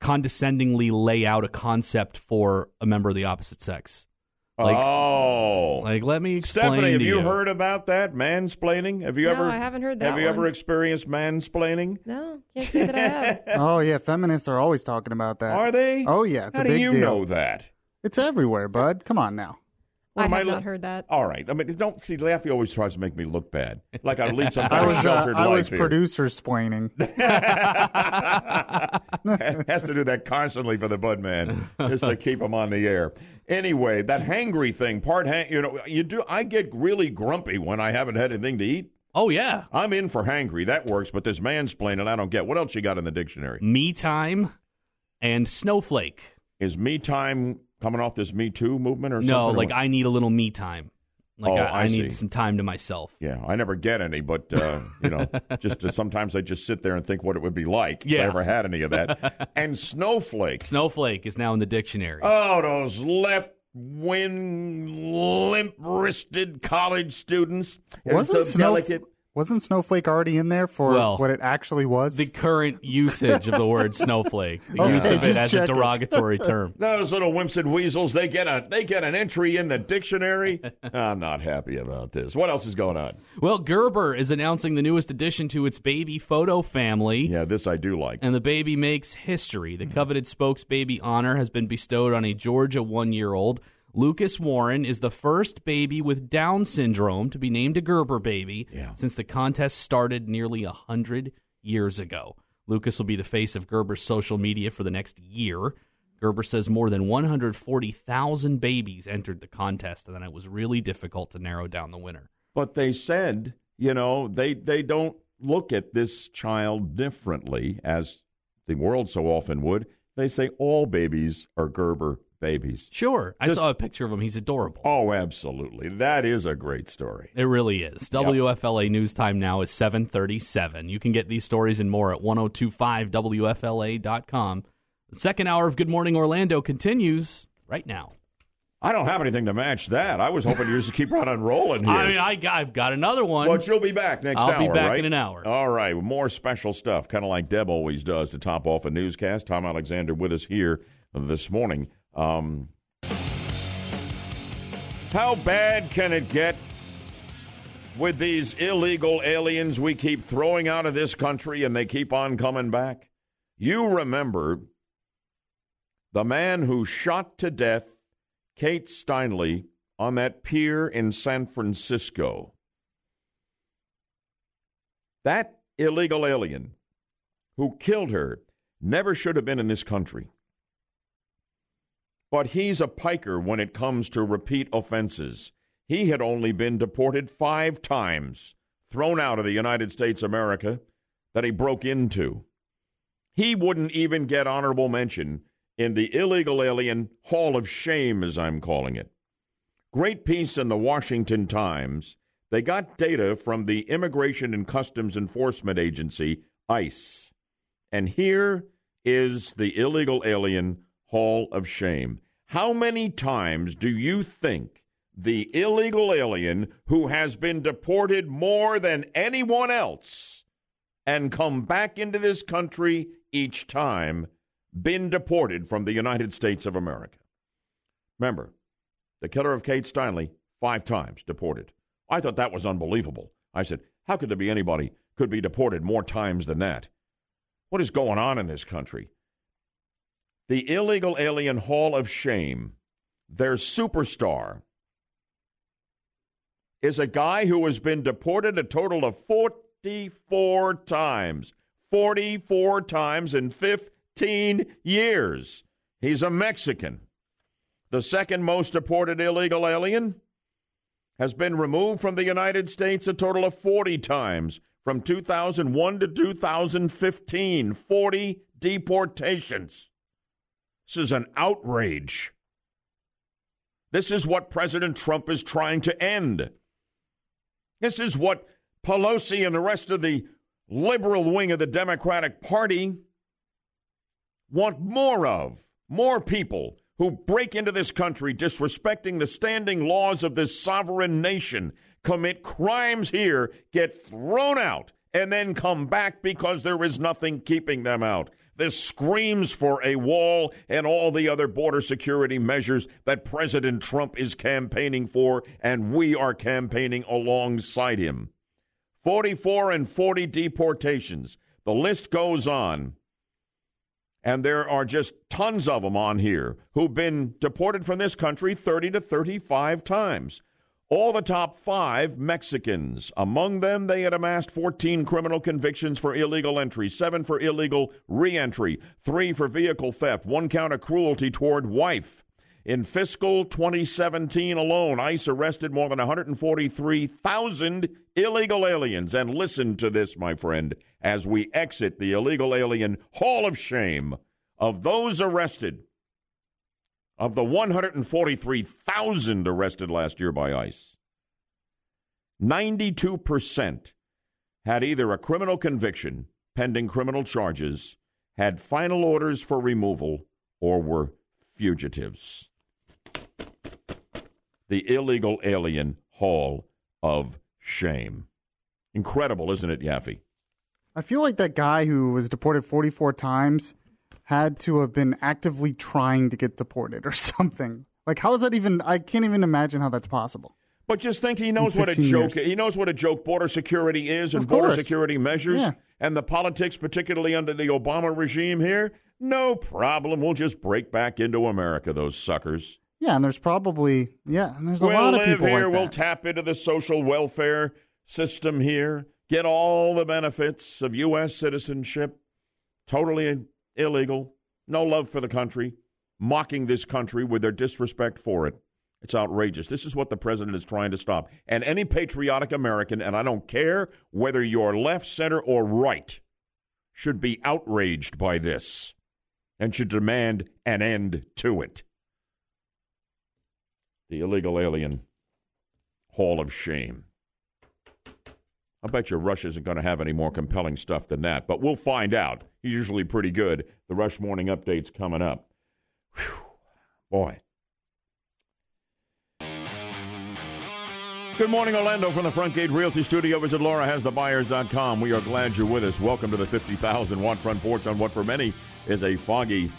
condescendingly lay out a concept for a member of the opposite sex. Like, oh, like let me explain. Stephanie, have to you, you heard about that mansplaining? Have you No, ever? I haven't heard that Have you ever one. experienced mansplaining? No, can't say that I have. oh yeah, feminists are always talking about that. Are they? Oh yeah, it's How a do big you deal. know that? It's everywhere, bud. Come on now. I am have li- not heard that. All right. I mean, don't see. Yaffee always tries to make me look bad, like I lead some I kind was of uh, sheltered I life was here. producer splaining. has to do that constantly for the Bud Man, just to keep him on the air. Anyway, that hangry thing, part hang, you know, you do. I get really grumpy when I haven't had anything to eat. Oh yeah, I'm in for hangry. That works. But this mansplaining, I don't get. What else you got in the dictionary? Me time and snowflake. Is me time coming off this Me Too movement or something? No, or like? I need a little me time. Like Oh, I, I I need some time to myself. Yeah, I never get any, but uh, you know, just uh, sometimes I just sit there and think what it would be like if I ever had any of that. and snowflake. Snowflake is now in the dictionary. Oh, those left wing, limp wristed college students. They're Wasn't so Snow- delicate. Wasn't snowflake already in there for Well, what it actually was? the current usage of the word snowflake, the Okay, use of it as a checking. derogatory term. Those little wimps and weasels, they get a they get an entry in the dictionary. I'm not happy about this. What else is going on? Well, Gerber is announcing the newest addition to its baby photo family. Yeah, this I do like. And the baby makes history. The coveted spokes baby honor has been bestowed on a Georgia one year old. Lucas Warren is the first baby with Down syndrome to be named a Gerber baby since the contest started nearly a hundred years ago. Lucas will be the face of Gerber's social media for the next year. Gerber says more than 140,000 babies entered the contest, and that it was really difficult to narrow down the winner. But they said, you know, they they don't look at this child differently as the world so often would. They say all babies are Gerber babies. Sure. I saw a picture of him. He's adorable. Oh, absolutely. That is a great story. It really is. WFLA news time now is 737. You can get these stories and more at 1025wfla.com. The second hour of Good Morning Orlando continues right now. I don't have anything to match that. I was hoping you just keep right on rolling here. I mean, I, I've got another one. But you'll be back next hour. I'll be back right? in an hour. All right, more special stuff, kind of like Deb always does to top off a newscast. Tom Alexander with us here this morning. Um, How bad can it get with these illegal aliens we keep throwing out of this country and they keep on coming back? You remember the man who shot to death Kate Steinle on that pier in San Francisco. That illegal alien who killed her never should have been in this country. But he's a piker when it comes to repeat offenses. He had only been deported five times, thrown out of the United States America that he broke into. He wouldn't even get honorable mention in the illegal alien Hall of Shame, as I'm calling it. Great piece in the Washington Times. They got data from the Immigration and Customs Enforcement Agency, ICE. And here is the illegal alien Hall of Shame. How many times do you think the illegal alien who has been deported more than anyone else and come back into this country each time been deported from the United States of America? Remember, the killer of Kate Steinle, five times deported. I thought that was unbelievable. I said, how could there be anybody could be deported more times than that? What is going on in this country? The illegal alien Hall of Shame, their superstar, is a guy who has been deported a total of 44 times. 44 times in 15 years. He's a Mexican. The second most deported illegal alien has been removed from the United States a total of 40 times from 2001 to 2015. 40 deportations. This is an outrage. This is what President Trump is trying to end. This is what Pelosi and the rest of the liberal wing of the Democratic Party want more of. More people who break into this country disrespecting the standing laws of this sovereign nation, commit crimes here, get thrown out, and then come back because there is nothing keeping them out. This screams for a wall and all the other border security measures that President Trump is campaigning for, and we are campaigning alongside him. 44 and 40 deportations. The list goes on. And there are just tons of them on here who've been deported from this country 30 to 35 times. All the top five Mexicans. Among them, they had amassed 14 criminal convictions for illegal entry, seven for illegal reentry, three for vehicle theft, one count of cruelty toward wife. In fiscal 2017 alone, ICE arrested more than 143,000 illegal aliens. And listen to this, my friend, as we exit the illegal alien Hall of Shame. Of those arrested, of the 143,000 arrested last year by ICE, 92% had either a criminal conviction pending criminal charges, had final orders for removal, or were fugitives. The illegal alien hall of shame. Incredible, isn't it, Yaffee? I feel like that guy who was deported 44 times had to have been actively trying to get deported or something. Like, how is that even? I can't even imagine how that's possible. But just think, he knows what a joke. years. He knows what a joke border security is and border security measures, Yeah. and the politics, particularly under the Obama regime here. No problem. We'll just break back into America. Those suckers. Yeah, and there's probably yeah, and there's a we'll lot of people here. like we'll tap into the social welfare system here. Get all the benefits of U.S. citizenship. Totally illegal. No love for the country. Mocking this country with their disrespect for it. It's outrageous. This is what the president is trying to stop. And any patriotic American, and I don't care whether you're left, center, or right, should be outraged by this and should demand an end to it. The illegal alien hall of shame. I bet you Rush isn't going to have any more compelling stuff than that, but we'll find out. He's usually pretty good. The Rush Morning Update's coming up. Whew. Boy. Good morning, Orlando, from the Front Gate Realty Studio. Visit LauraHasTheBuyers.com. We are glad you're with us. Welcome to the 50,000 watt front porch on what for many is a foggy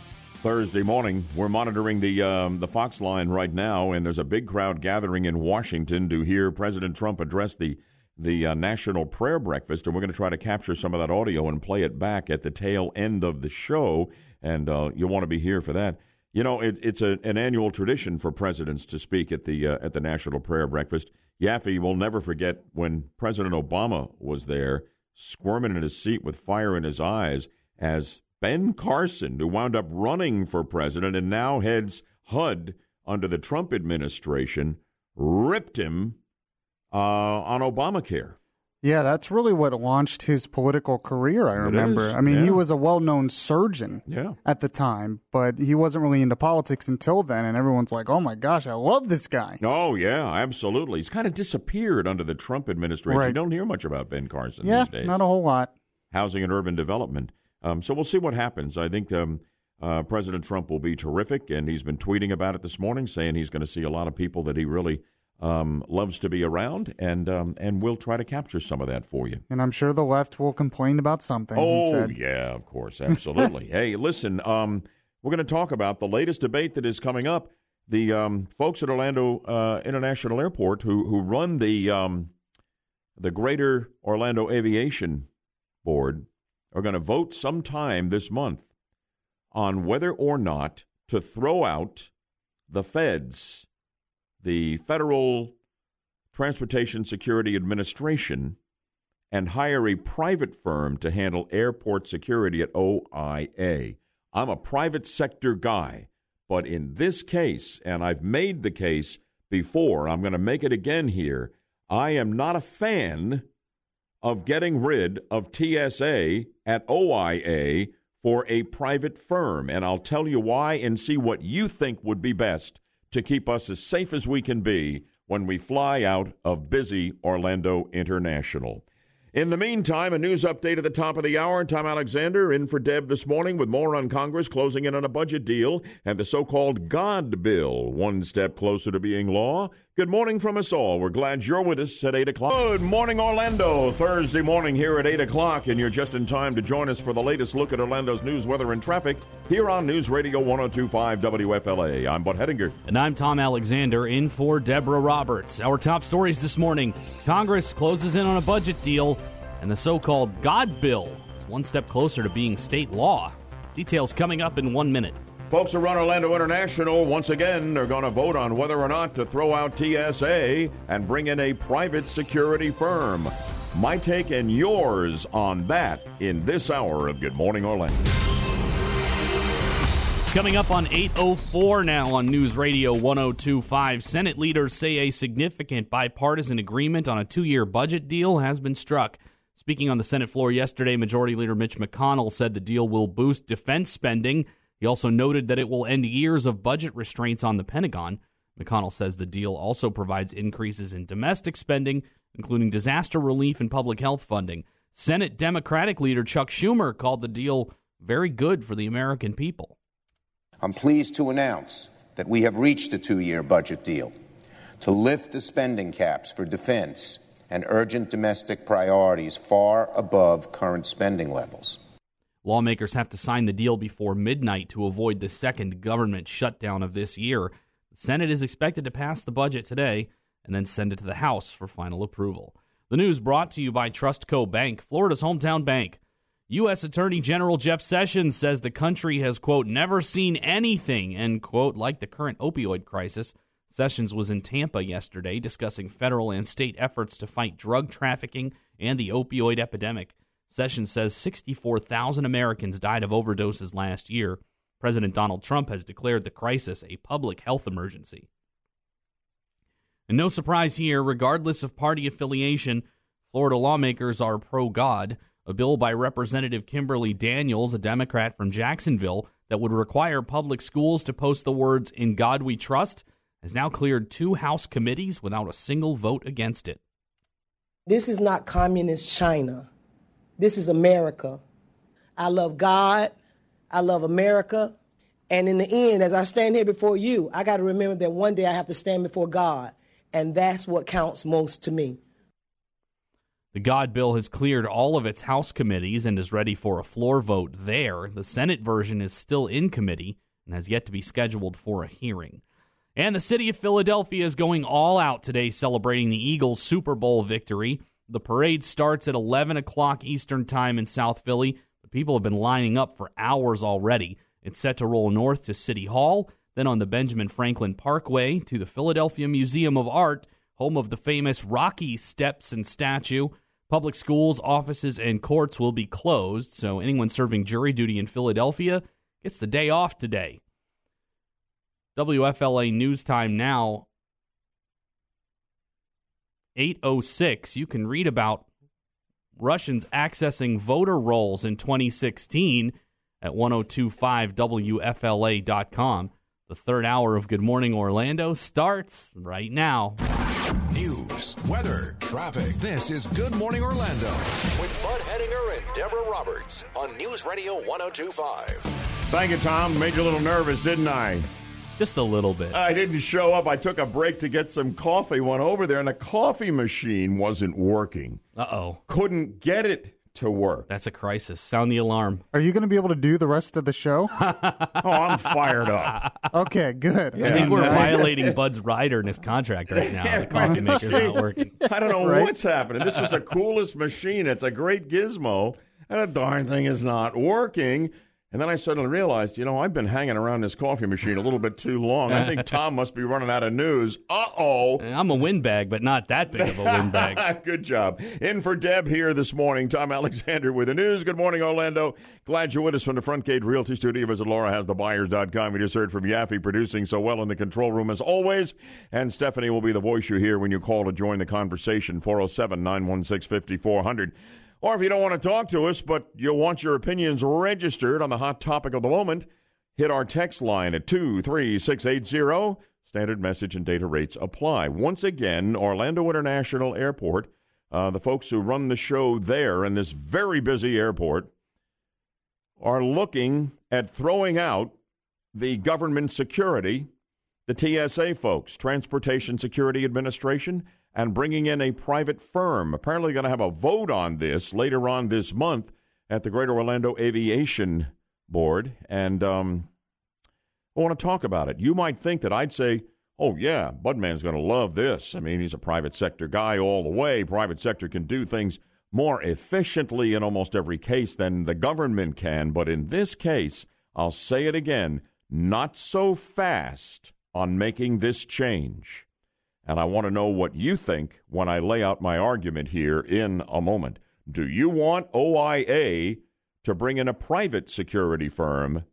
Thursday morning. We're monitoring the um, the Fox line right now, and there's a big crowd gathering in Washington to hear President Trump address the the uh, National Prayer Breakfast, and we're going to try to capture some of that audio and play it back at the tail end of the show. And uh, you'll want to be here for that. You know, it, it's a, an annual tradition for presidents to speak at the uh, at the National Prayer Breakfast. Yaffee will never forget when President Obama was there, squirming in his seat with fire in his eyes, as Ben Carson, who wound up running for president and now heads HUD under the Trump administration, ripped him uh, on Obamacare. Yeah, that's really what launched his political career. I remember. I mean, he was a well-known surgeon Yeah. at the time, but he wasn't really into politics until then. And everyone's like, "Oh my gosh, I love this guy." Oh yeah, absolutely. He's kind of disappeared under the Trump administration. You don't hear much about Ben Carson yeah, these days. not a whole lot. Housing and urban development. Um, so we'll see what happens. I think um, uh, President Trump will be terrific, and he's been tweeting about it this morning, saying he's going to see a lot of people that he really um, loves to be around, and um, and we'll try to capture some of that for you. And I'm sure the left will complain about something. he Oh, said. yeah, of course, absolutely. hey, listen, um, we're going to talk about the latest debate that is coming up. The um, folks at Orlando uh, International Airport who who run the um, the Greater Orlando Aviation Board are going to vote sometime this month on whether or not to throw out the feds, the Federal Transportation Security Administration, and hire a private firm to handle airport security at OIA. I'm a private sector guy, but in this case, and I've made the case before, I'm going to make it again here. I am not a fan of getting rid of TSA at OIA for a private firm. And I'll tell you why and see what you think would be best to keep us as safe as we can be when we fly out of busy Orlando International. In the meantime, a news update at the top of the hour. Tom Alexander in for Deb this morning with more on Congress closing in on a budget deal and the so called God Bill, one step closer to being law. Good morning from us all. We're glad you're with us at 8 o'clock. Good morning, Orlando. Thursday morning here at 8 o'clock, and you're just in time to join us for the latest look at Orlando's news, weather, and traffic here on News Radio 1025 WFLA. I'm Bud Hedinger. And I'm Tom Alexander in for Deborah Roberts. Our top stories this morning Congress closes in on a budget deal, and the so called God Bill is one step closer to being state law. Details coming up in one minute. Folks who run Orlando International, once again, are going to vote on whether or not to throw out TSA and bring in a private security firm. My take and yours on that in this hour of Good Morning Orlando. Coming up on 804 now on News Radio 1025, Senate leaders say a significant bipartisan agreement on a two year budget deal has been struck. Speaking on the Senate floor yesterday, Majority Leader Mitch McConnell said the deal will boost defense spending. He also noted that it will end years of budget restraints on the Pentagon. McConnell says the deal also provides increases in domestic spending, including disaster relief and public health funding. Senate Democratic leader Chuck Schumer called the deal very good for the American people. I'm pleased to announce that we have reached a two year budget deal to lift the spending caps for defense and urgent domestic priorities far above current spending levels. Lawmakers have to sign the deal before midnight to avoid the second government shutdown of this year. The Senate is expected to pass the budget today and then send it to the House for final approval. The news brought to you by Trustco Bank, Florida's hometown bank. U.S. Attorney General Jeff Sessions says the country has, quote, never seen anything, end quote, like the current opioid crisis. Sessions was in Tampa yesterday discussing federal and state efforts to fight drug trafficking and the opioid epidemic. Sessions says 64,000 Americans died of overdoses last year. President Donald Trump has declared the crisis a public health emergency. And no surprise here, regardless of party affiliation, Florida lawmakers are pro God. A bill by Representative Kimberly Daniels, a Democrat from Jacksonville, that would require public schools to post the words, In God We Trust, has now cleared two House committees without a single vote against it. This is not communist China. This is America. I love God. I love America. And in the end, as I stand here before you, I got to remember that one day I have to stand before God. And that's what counts most to me. The God bill has cleared all of its House committees and is ready for a floor vote there. The Senate version is still in committee and has yet to be scheduled for a hearing. And the city of Philadelphia is going all out today celebrating the Eagles' Super Bowl victory. The parade starts at 11 o'clock Eastern Time in South Philly. The people have been lining up for hours already. It's set to roll north to City Hall, then on the Benjamin Franklin Parkway to the Philadelphia Museum of Art, home of the famous Rocky Steps and statue. Public schools, offices, and courts will be closed, so anyone serving jury duty in Philadelphia gets the day off today. WFLA News Time now 806. You can read about Russians accessing voter rolls in 2016 at 1025wfla.com. The third hour of Good Morning Orlando starts right now. News, weather, traffic. This is Good Morning Orlando. With Bud Hedinger and Deborah Roberts on News Radio 1025. Thank you, Tom. Made you a little nervous, didn't I? Just a little bit. I didn't show up. I took a break to get some coffee. Went over there, and the coffee machine wasn't working. Uh oh. Couldn't get it to work. That's a crisis. Sound the alarm. Are you going to be able to do the rest of the show? oh, I'm fired up. Okay, good. I think we're violating Bud's rider in his contract right now. the coffee maker's not working. I don't know Right? what's happening. This is the coolest machine. It's a great gizmo, and the darn thing is not working. And then I suddenly realized, you know, I've been hanging around this coffee machine a little bit too long. I think Tom must be running out of news. Uh oh. I'm a windbag, but not that big of a windbag. Good job. In for Deb here this morning. Tom Alexander with the news. Good morning, Orlando. Glad you're with us from the Front Gate Realty Studio. Visit LauraHasTheBuyers.com. We just heard from Yaffee producing so well in the control room as always. And Stephanie will be the voice you hear when you call to join the conversation. 407 916 5400. Or if you don't want to talk to us, but you want your opinions registered on the hot topic of the moment, hit our text line at 23680. Standard message and data rates apply. Once again, Orlando International Airport, uh, the folks who run the show there in this very busy airport, are looking at throwing out the government security, the TSA folks, Transportation Security Administration, and bringing in a private firm. Apparently, going to have a vote on this later on this month at the Greater Orlando Aviation Board. And um, I want to talk about it. You might think that I'd say, oh, yeah, Budman's going to love this. I mean, he's a private sector guy all the way. Private sector can do things more efficiently in almost every case than the government can. But in this case, I'll say it again, not so fast on making this change. And I want to know what you think when I lay out my argument here in a moment. Do you want OIA to bring in a private security firm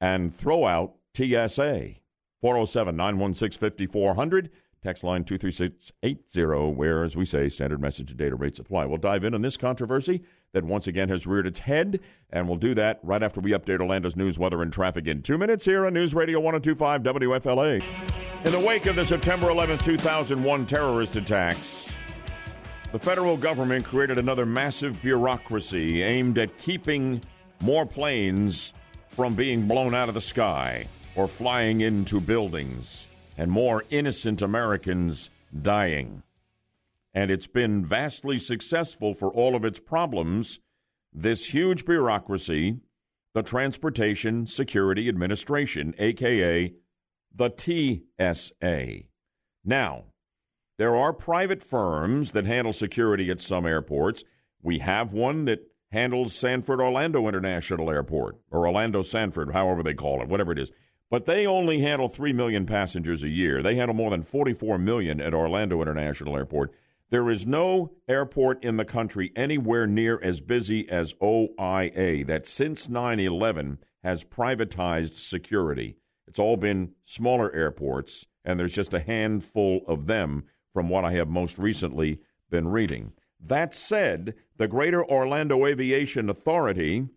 and throw out TSA? 407 916 5400. Text line 23680, where, as we say, standard message and data rates apply. We'll dive in on this controversy that once again has reared its head, and we'll do that right after we update Orlando's news, weather, and traffic in two minutes here on News Radio 1025 WFLA. In the wake of the September 11, 2001 terrorist attacks, the federal government created another massive bureaucracy aimed at keeping more planes from being blown out of the sky or flying into buildings and more innocent Americans dying. And it's been vastly successful for all of its problems. This huge bureaucracy, the Transportation Security Administration, aka the TSA. Now, there are private firms that handle security at some airports. We have one that handles Sanford Orlando International Airport, or Orlando Sanford, however they call it, whatever it is. But they only handle 3 million passengers a year. They handle more than 44 million at Orlando International Airport. There is no airport in the country anywhere near as busy as OIA that since 9 11 has privatized security. It's all been smaller airports, and there's just a handful of them from what I have most recently been reading. That said, the Greater Orlando Aviation Authority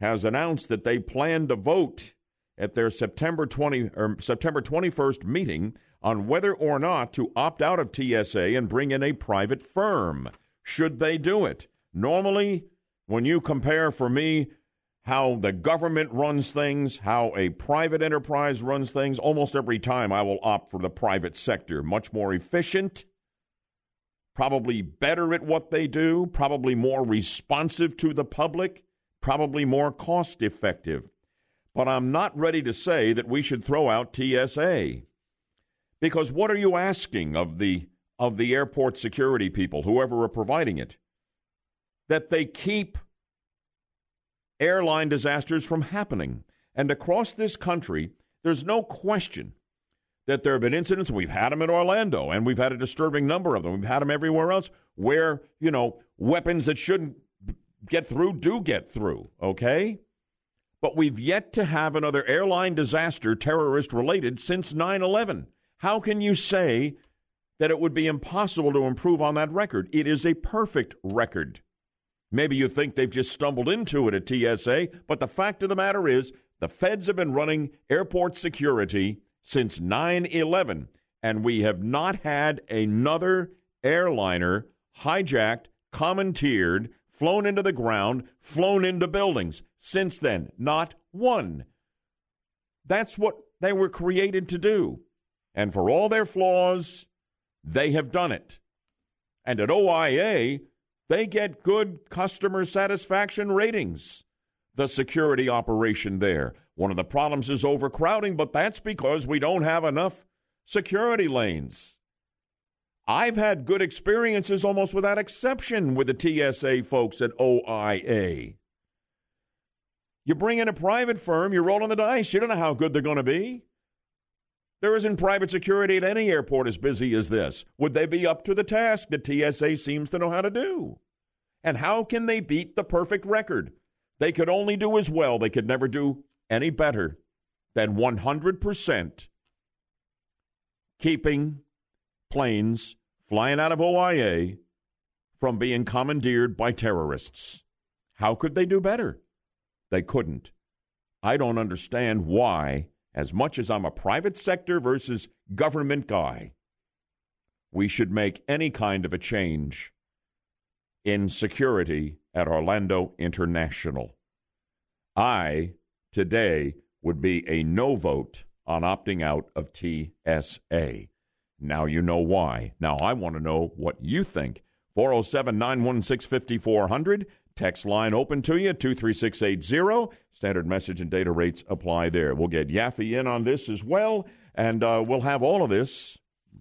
has announced that they plan to vote at their September 20 or September 21st meeting on whether or not to opt out of TSA and bring in a private firm. Should they do it? Normally, when you compare for me how the government runs things, how a private enterprise runs things, almost every time I will opt for the private sector. Much more efficient, probably better at what they do, probably more responsive to the public, probably more cost effective. But I'm not ready to say that we should throw out TSA. Because what are you asking of the of the airport security people, whoever are providing it? That they keep airline disasters from happening. And across this country, there's no question that there have been incidents. We've had them in Orlando, and we've had a disturbing number of them. We've had them everywhere else where, you know, weapons that shouldn't get through do get through, okay? But we've yet to have another airline disaster terrorist related since 9 11. How can you say that it would be impossible to improve on that record? It is a perfect record. Maybe you think they've just stumbled into it at TSA, but the fact of the matter is the feds have been running airport security since 9 11, and we have not had another airliner hijacked, commandeered, flown into the ground, flown into buildings since then. Not one. That's what they were created to do. And for all their flaws, they have done it. And at OIA, they get good customer satisfaction ratings. The security operation there. One of the problems is overcrowding, but that's because we don't have enough security lanes. I've had good experiences almost without exception with the TSA folks at OIA. You bring in a private firm, you're rolling the dice. You don't know how good they're going to be. There isn't private security at any airport as busy as this. Would they be up to the task that TSA seems to know how to do? And how can they beat the perfect record? They could only do as well, they could never do any better than 100% keeping planes flying out of OIA from being commandeered by terrorists. How could they do better? They couldn't. I don't understand why as much as I'm a private sector versus government guy, we should make any kind of a change in security at Orlando International. I, today, would be a no vote on opting out of TSA. Now you know why. Now I want to know what you think. 407 916 5400. Text line open to you, 23680. Standard message and data rates apply there. We'll get Yaffee in on this as well, and uh, we'll have all of this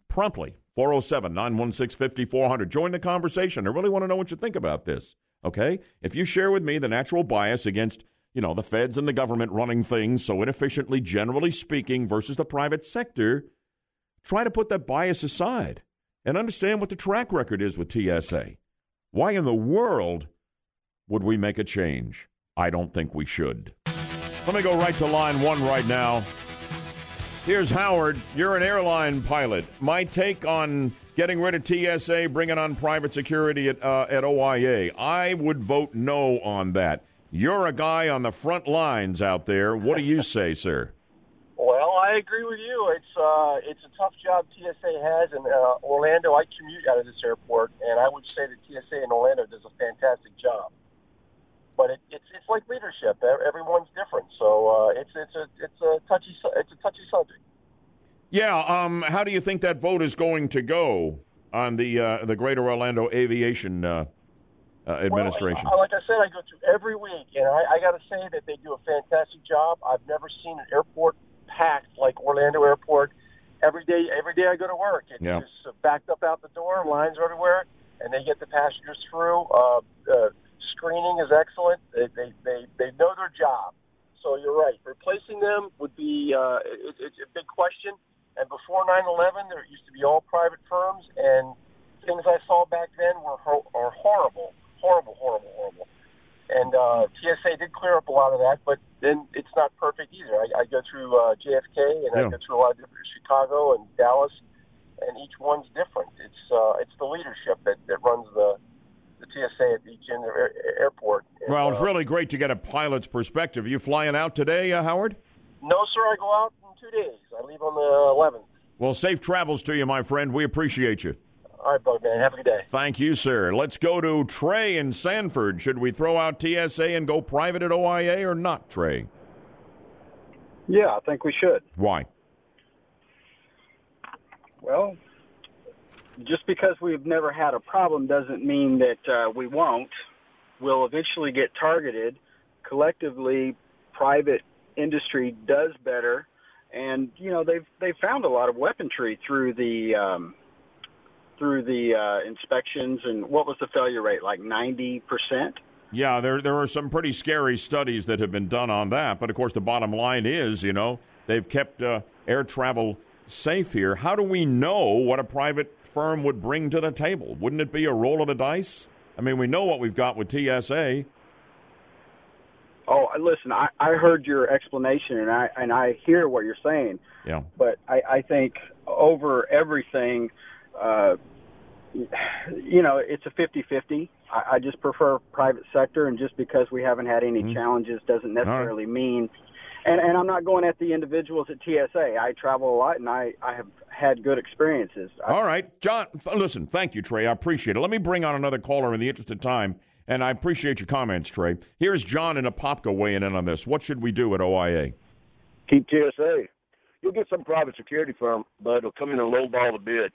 promptly. 407 916 5400. Join the conversation. I really want to know what you think about this. Okay? If you share with me the natural bias against, you know, the feds and the government running things so inefficiently, generally speaking, versus the private sector, try to put that bias aside and understand what the track record is with TSA. Why in the world would we make a change? I don't think we should. Let me go right to line one right now. Here's Howard. You're an airline pilot. My take on getting rid of TSA, bringing on private security at, uh, at OIA. I would vote no on that. You're a guy on the front lines out there. What do you say, sir? Well, I agree with you. It's uh, it's a tough job TSA has in uh, Orlando. I commute out of this airport, and I would say that TSA in Orlando does a fantastic job but it, it's it's like leadership. Everyone's different, so uh, it's it's a it's a touchy it's a touchy subject. Yeah. Um. How do you think that vote is going to go on the uh, the Greater Orlando Aviation uh, uh, Administration? Well, like I said, I go through every week, and I, I got to say that they do a fantastic job. I've never seen an airport packed like Orlando Airport. Every day, every day I go to work, it's yeah. just backed up out the door. Lines are everywhere, and they get the passengers through. Screening is excellent. They, they, they, they know their job. So you're right. Replacing them would be uh, it, it's a big question. And before 9/11, there used to be all private firms, and things I saw back then were ho- are horrible, horrible, horrible, horrible. And uh, TSA did clear up a lot of that, but then it's not perfect either. I, I go through uh, JFK, and Yeah. I go through a lot of different Chicago and Dallas, and each one's different. It's uh, it's the leadership that, that runs the the TSA at each in air, airport. And, Well, it's uh, really great to get a pilot's perspective. You flying out today, uh, Howard? No, sir. I go out in two days. I leave on the 11th. Well, safe travels to you, my friend. We appreciate you. All right, Budman. Have a good day. Thank you, sir. Let's go to Trey in Sanford. Should we throw out TSA and go private at OIA or not, Trey? Yeah, I think we should. Why? Well, just because we've never had a problem doesn't mean that uh, we won't. We'll eventually get targeted. Collectively, private industry does better, and you know they've they've found a lot of weaponry through the um, through the uh, inspections. And what was the failure rate? Like ninety percent. Yeah, there there are some pretty scary studies that have been done on that. But of course, the bottom line is, you know, they've kept uh, air travel safe here. How do we know what a private firm would bring to the table? Wouldn't it be a roll of the dice? I mean, we know what we've got with TSA. Oh, listen, I, I heard your explanation, and I and I hear what you're saying. Yeah. But I, I think over everything, uh, you know, it's a 50-50. I, I just prefer private sector, and just because we haven't had any Mm-hmm. challenges doesn't necessarily mean. And and I'm not going at the individuals at TSA. I travel a lot, and I I have had good experiences. All right, John. Listen, thank you, Trey. I appreciate it. Let me bring on another caller in the interest of time, and I appreciate your comments, Trey. Here's John and Apopka weighing in on this. What should we do at OIA? Keep TSA. You'll get some private security firm, but they'll come in and lowball the bid,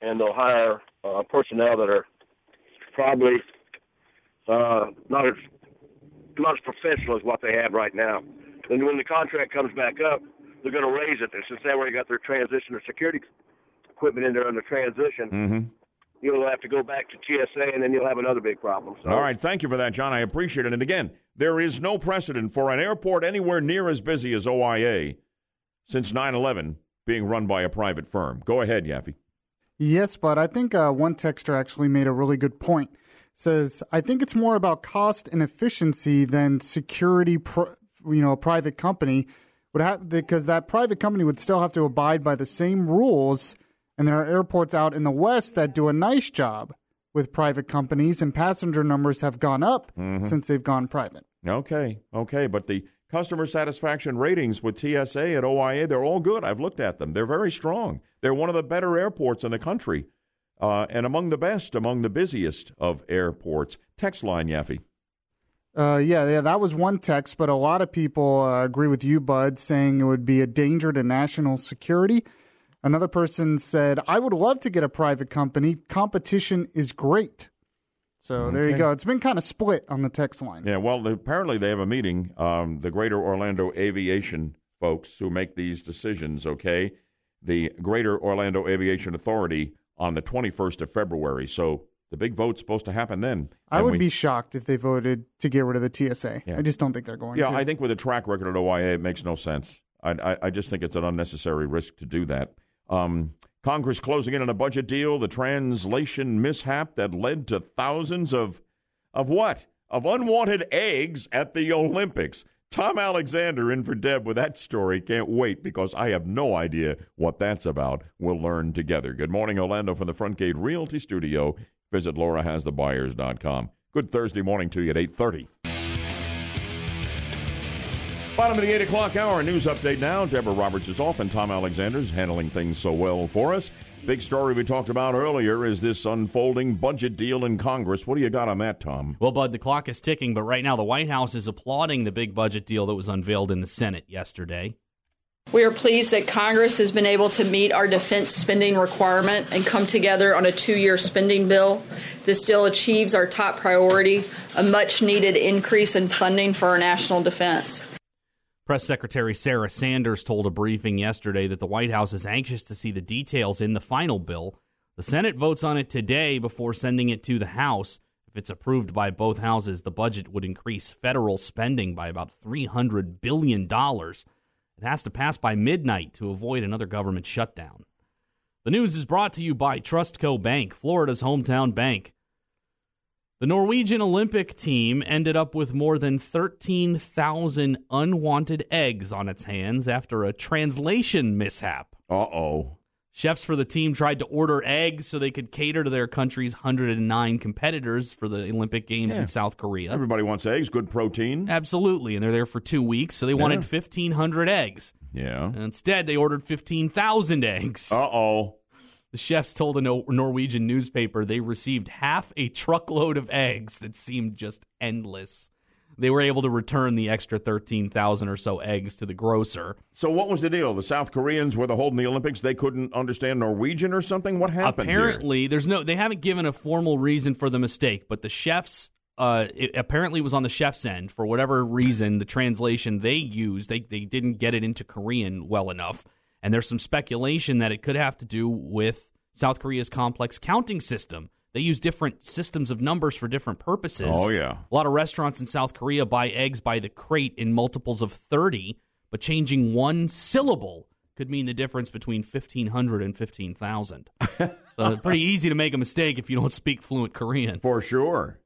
and they'll hire uh, personnel that are probably uh, not as not as professional as what they have right now. And when the contract comes back up, they're going to raise it. And since they already got their transition or security equipment in there under transition, Mm-hmm. you'll have to go back to TSA, and then you'll have another big problem. So, All right, thank you for that, John. I appreciate it. And again, there is no precedent for an airport anywhere near as busy as OIA since 9 11 being run by a private firm. Go ahead, Yaffee. Yes, but I think uh, one texter actually made a really good point. Says, I think it's more about cost and efficiency than security. Pro- you know, a private company would have because that private company would still have to abide by the same rules. And there are airports out in the West that do a nice job with private companies, and passenger numbers have gone up Mhm. since they've gone private. Okay, okay, but the customer satisfaction ratings with TSA at OIA, they're all good. I've looked at them. They're very strong. They're one of the better airports in the country uh, and among the best, among the busiest of airports. Text line, Yaffee. Uh, yeah, yeah, that was one text, but a lot of people uh, agree with you, Bud, saying it would be a danger to national security. Another person said, I would love to get a private company. Competition is great. So there you go. It's been kind of split on the text line. Yeah, well, apparently they have a meeting, um, the Greater Orlando Aviation folks who make these decisions, okay? The Greater Orlando Aviation Authority on the 21st of February. So the big vote's supposed to happen then. I would we- be shocked if they voted to get rid of the TSA. Yeah. I just don't think they're going Yeah, to. I think with a track record at OIA, it makes no sense. I, I, I just think it's an unnecessary risk to do that. Um, Congress closing in on a budget deal, the translation mishap that led to thousands of of what? Of unwanted eggs at the Olympics. Tom Alexander in for Deb with that story. Can't wait because I have no idea what that's about. We'll learn together. Good morning, Orlando, from the Front Gate Realty Studio. Visit laurahasthebuyers.com. Good Thursday morning to you at 830. Bottom of the 8 o'clock hour, news update now. Deborah Roberts is off, and Tom Alexander's handling things so well for us. Big story we talked about earlier is this unfolding budget deal in Congress. What do you got on that, Tom? Well, Bud, the clock is ticking, but right now the White House is applauding the big budget deal that was unveiled in the Senate yesterday. We are pleased that Congress has been able to meet our defense spending requirement and come together on a two year spending bill. This deal achieves our top priority a much needed increase in funding for our national defense. Press Secretary Sarah Sanders told a briefing yesterday that the White House is anxious to see the details in the final bill. The Senate votes on it today before sending it to the House. If it's approved by both houses, the budget would increase federal spending by about $300 billion. It has to pass by midnight to avoid another government shutdown. The news is brought to you by Trustco Bank, Florida's hometown bank. The Norwegian Olympic team ended up with more than 13,000 unwanted eggs on its hands after a translation mishap. Uh oh. Chefs for the team tried to order eggs so they could cater to their country's 109 competitors for the Olympic Games Yeah. in South Korea. Everybody wants eggs, good protein. Absolutely, and they're there for two weeks, so they wanted 1,500 eggs. Yeah. And instead, they ordered 15,000 eggs. Uh oh. The chefs told a Norwegian newspaper they received half a truckload of eggs that seemed just endless. They were able to return the extra 13,000 or so eggs to the grocer. So what was the deal? The South Koreans were the holding the Olympics. They couldn't understand Norwegian or something. What happened? here? Apparently, there's no they haven't given a formal reason for the mistake, but the chefs uh, it apparently was on the chef's end for whatever reason. The translation they used, they they didn't get it into Korean well enough, and there's some speculation that it could have to do with South Korea's complex counting system. They use different systems of numbers for different purposes. Oh, yeah. A lot of restaurants in South Korea buy eggs by the crate in multiples of 30, but changing one syllable could mean the difference between 1500 and 15,000. so pretty easy to make a mistake if you don't speak fluent Korean. For sure.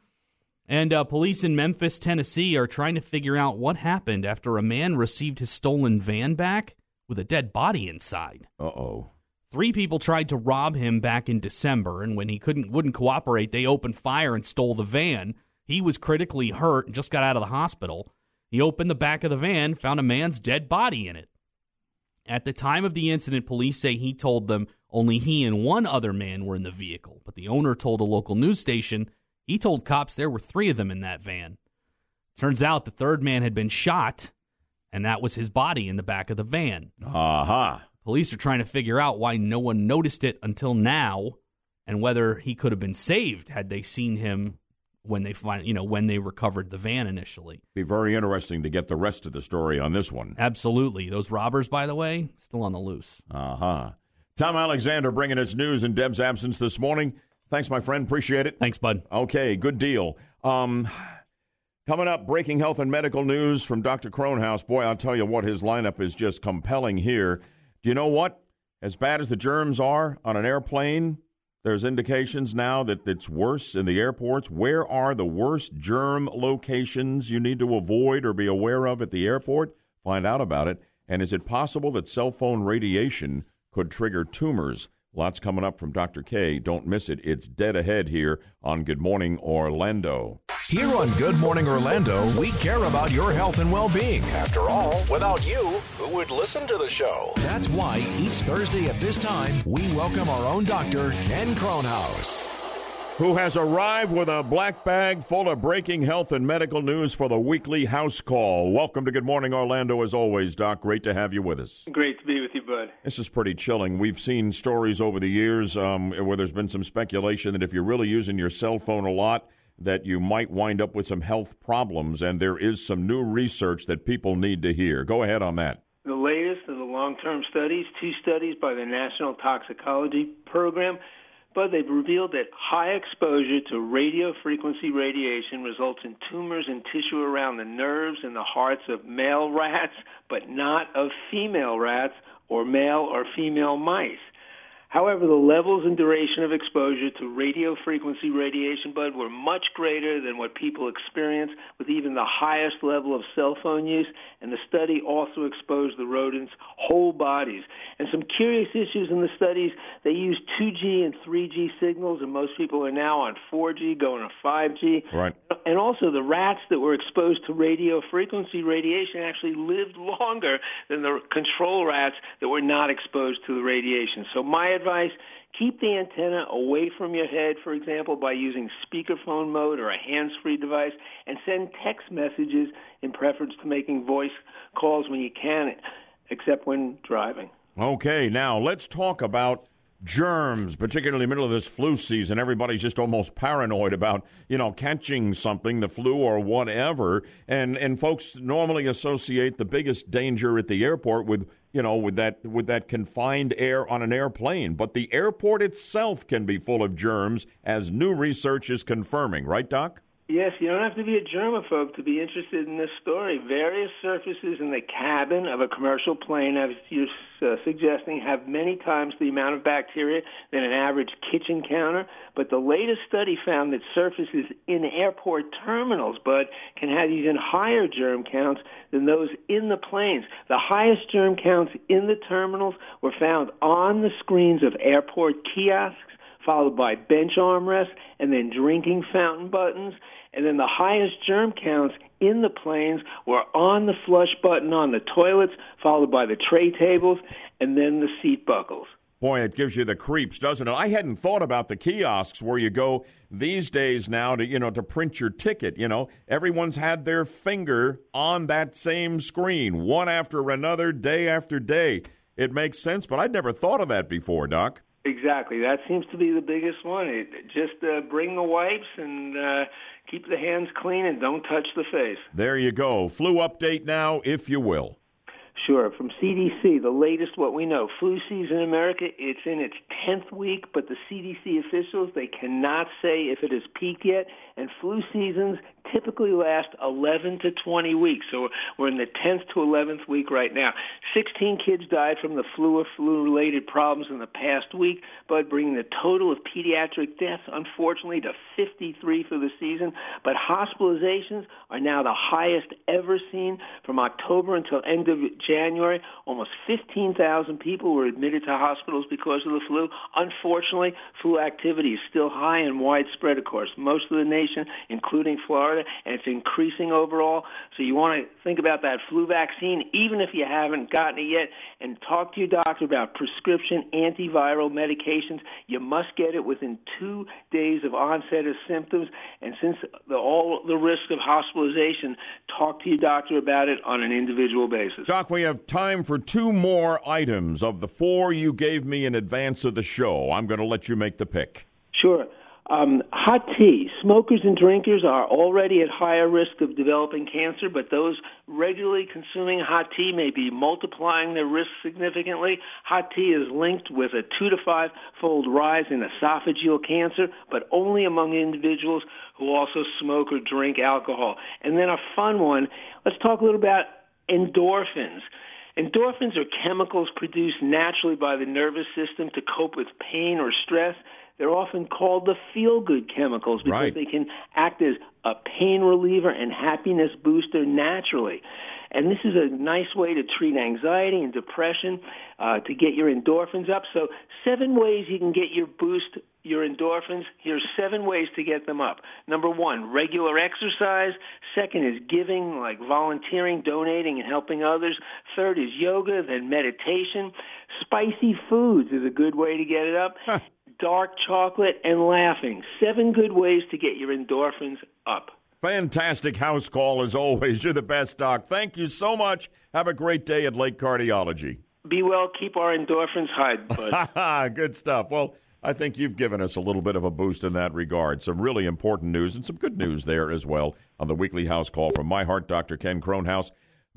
and uh, police in Memphis, Tennessee are trying to figure out what happened after a man received his stolen van back with a dead body inside. Uh-oh. Three people tried to rob him back in December, and when he couldn't wouldn't cooperate, they opened fire and stole the van. He was critically hurt and just got out of the hospital. He opened the back of the van, found a man's dead body in it. At the time of the incident, police say he told them only he and one other man were in the vehicle, but the owner told a local news station he told cops there were three of them in that van. Turns out the third man had been shot, and that was his body in the back of the van. Aha. Uh-huh. Police are trying to figure out why no one noticed it until now, and whether he could have been saved had they seen him when they find you know when they recovered the van initially. Be very interesting to get the rest of the story on this one. Absolutely, those robbers, by the way, still on the loose. Uh huh. Tom Alexander bringing us news in Deb's absence this morning. Thanks, my friend. Appreciate it. Thanks, bud. Okay, good deal. Um, coming up, breaking health and medical news from Dr. Kronhaus. Boy, I'll tell you what, his lineup is just compelling here. Do you know what? As bad as the germs are on an airplane, there's indications now that it's worse in the airports. Where are the worst germ locations you need to avoid or be aware of at the airport? Find out about it. And is it possible that cell phone radiation could trigger tumors? Lots coming up from Dr. K. Don't miss it. It's dead ahead here on Good Morning Orlando. Here on Good Morning Orlando, we care about your health and well being. After all, without you, who would listen to the show? That's why each Thursday at this time, we welcome our own doctor, Ken Kronhaus who has arrived with a black bag full of breaking health and medical news for the weekly house call. Welcome to Good Morning Orlando, as always, Doc. Great to have you with us. Great to be with you, bud. This is pretty chilling. We've seen stories over the years um, where there's been some speculation that if you're really using your cell phone a lot, that you might wind up with some health problems, and there is some new research that people need to hear. Go ahead on that. The latest of the long term studies, two studies by the National Toxicology Program, but they've revealed that high exposure to radio frequency radiation results in tumors in tissue around the nerves and the hearts of male rats, but not of female rats or male or female mice. However, the levels and duration of exposure to radio frequency radiation, Bud, were much greater than what people experience with even the highest level of cell phone use, and the study also exposed the rodents' whole bodies. And some curious issues in the studies, they used 2G and 3G signals, and most people are now on 4G, going to 5G. Right. And also, the rats that were exposed to radio frequency radiation actually lived longer than the control rats that were not exposed to the radiation. So, my advice keep the antenna away from your head, for example, by using speakerphone mode or a hands free device, and send text messages in preference to making voice calls when you can, except when driving. Okay, now let's talk about germs, particularly in the middle of this flu season. Everybody's just almost paranoid about, you know, catching something, the flu or whatever. And and folks normally associate the biggest danger at the airport with, you know, with that with that confined air on an airplane. But the airport itself can be full of germs as new research is confirming, right, Doc? Yes, you don't have to be a germaphobe to be interested in this story. Various surfaces in the cabin of a commercial plane, as you're uh, suggesting, have many times the amount of bacteria than an average kitchen counter. But the latest study found that surfaces in airport terminals, but can have even higher germ counts than those in the planes. The highest germ counts in the terminals were found on the screens of airport kiosks followed by bench armrests, and then drinking fountain buttons. And then the highest germ counts in the planes were on the flush button on the toilets, followed by the tray tables, and then the seat buckles. Boy, it gives you the creeps, doesn't it? I hadn't thought about the kiosks where you go these days now to, you know, to print your ticket, you know. Everyone's had their finger on that same screen, one after another, day after day. It makes sense, but I'd never thought of that before, Doc. Exactly. That seems to be the biggest one. It, just uh, bring the wipes and uh, keep the hands clean and don't touch the face. There you go. Flu update now, if you will. Sure. From CDC, the latest what we know. Flu season in America, it's in its 10th week, but the CDC officials, they cannot say if it has peaked yet. And flu seasons typically last 11 to 20 weeks. So we're in the 10th to 11th week right now. 16 kids died from the flu or flu related problems in the past week, but bringing the total of pediatric deaths, unfortunately, to 53 for the season. But hospitalizations are now the highest ever seen from October until end of January. January, almost 15,000 people were admitted to hospitals because of the flu. Unfortunately, flu activity is still high and widespread, course. Most of the nation, including Florida, and it's increasing overall. So you want to think about that flu vaccine, even if you haven't gotten it yet, and talk to your doctor about prescription antiviral medications. You must get it within two days of onset of symptoms. And since the, all the risk of hospitalization, talk to your doctor about it on an individual basis. Doc, we have time for two more items of the four you gave me in advance of the show. I'm going to let you make the pick. Sure. Um, hot tea. Smokers and drinkers are already at higher risk of developing cancer, but those regularly consuming hot tea may be multiplying their risk significantly. Hot tea is linked with a two to five fold rise in esophageal cancer, but only among individuals who also smoke or drink alcohol. And then a fun one. Let's talk a little about endorphins. Endorphins are chemicals produced naturally by the nervous system to cope with pain or stress. They're often called the feel good chemicals because Right. they can act as a pain reliever and happiness booster naturally. And this is a nice way to treat anxiety and depression, uh, to get your endorphins up. So, seven ways you can get your boost, your endorphins. Here's seven ways to get them up. Number one, regular exercise. Second is giving, like volunteering, donating, and helping others. Third is yoga, then meditation. Spicy foods is a good way to get it up. Dark chocolate and laughing. Seven good ways to get your endorphins up. Fantastic house call as always. You're the best, Doc. Thank you so much. Have a great day at Lake Cardiology. Be well, keep our endorphins high, bud. good stuff. Well, I think you've given us a little bit of a boost in that regard. Some really important news and some good news there as well on the weekly house call from my heart, Dr. Ken Kronhaus.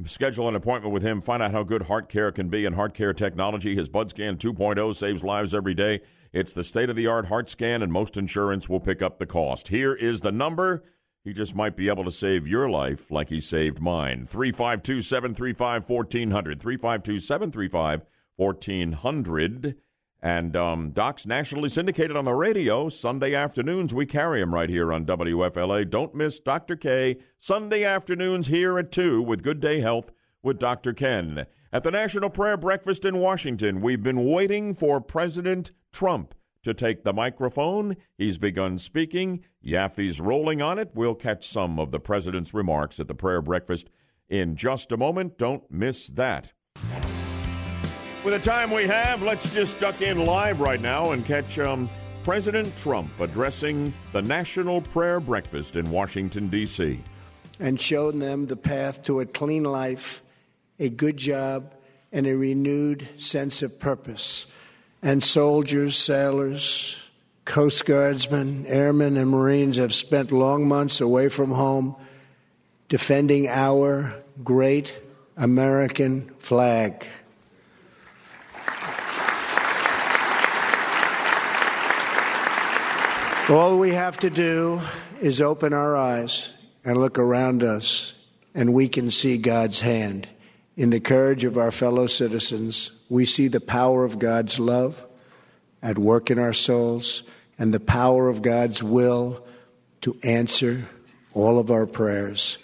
Schedule an appointment with him. Find out how good heart care can be and heart care technology. His BudScan 2.0 saves lives every day. It's the state of the art heart scan, and most insurance will pick up the cost. Here is the number. He just might be able to save your life like he saved mine. 352 735 1400. 352 735 1400. And um, Doc's nationally syndicated on the radio. Sunday afternoons, we carry him right here on WFLA. Don't miss Dr. K. Sunday afternoons here at 2 with Good Day Health with Dr. Ken. At the National Prayer Breakfast in Washington, we've been waiting for President Trump to take the microphone. He's begun speaking. Yaffee's rolling on it. We'll catch some of the president's remarks at the prayer breakfast in just a moment. Don't miss that. With the time we have, let's just duck in live right now and catch um, President Trump addressing the National Prayer Breakfast in Washington, D.C. and shown them the path to a clean life, a good job, and a renewed sense of purpose. And soldiers, sailors, Coast Guardsmen, airmen, and Marines have spent long months away from home defending our great American flag. All we have to do is open our eyes and look around us, and we can see God's hand. In the courage of our fellow citizens, we see the power of God's love at work in our souls and the power of God's will to answer all of our prayers.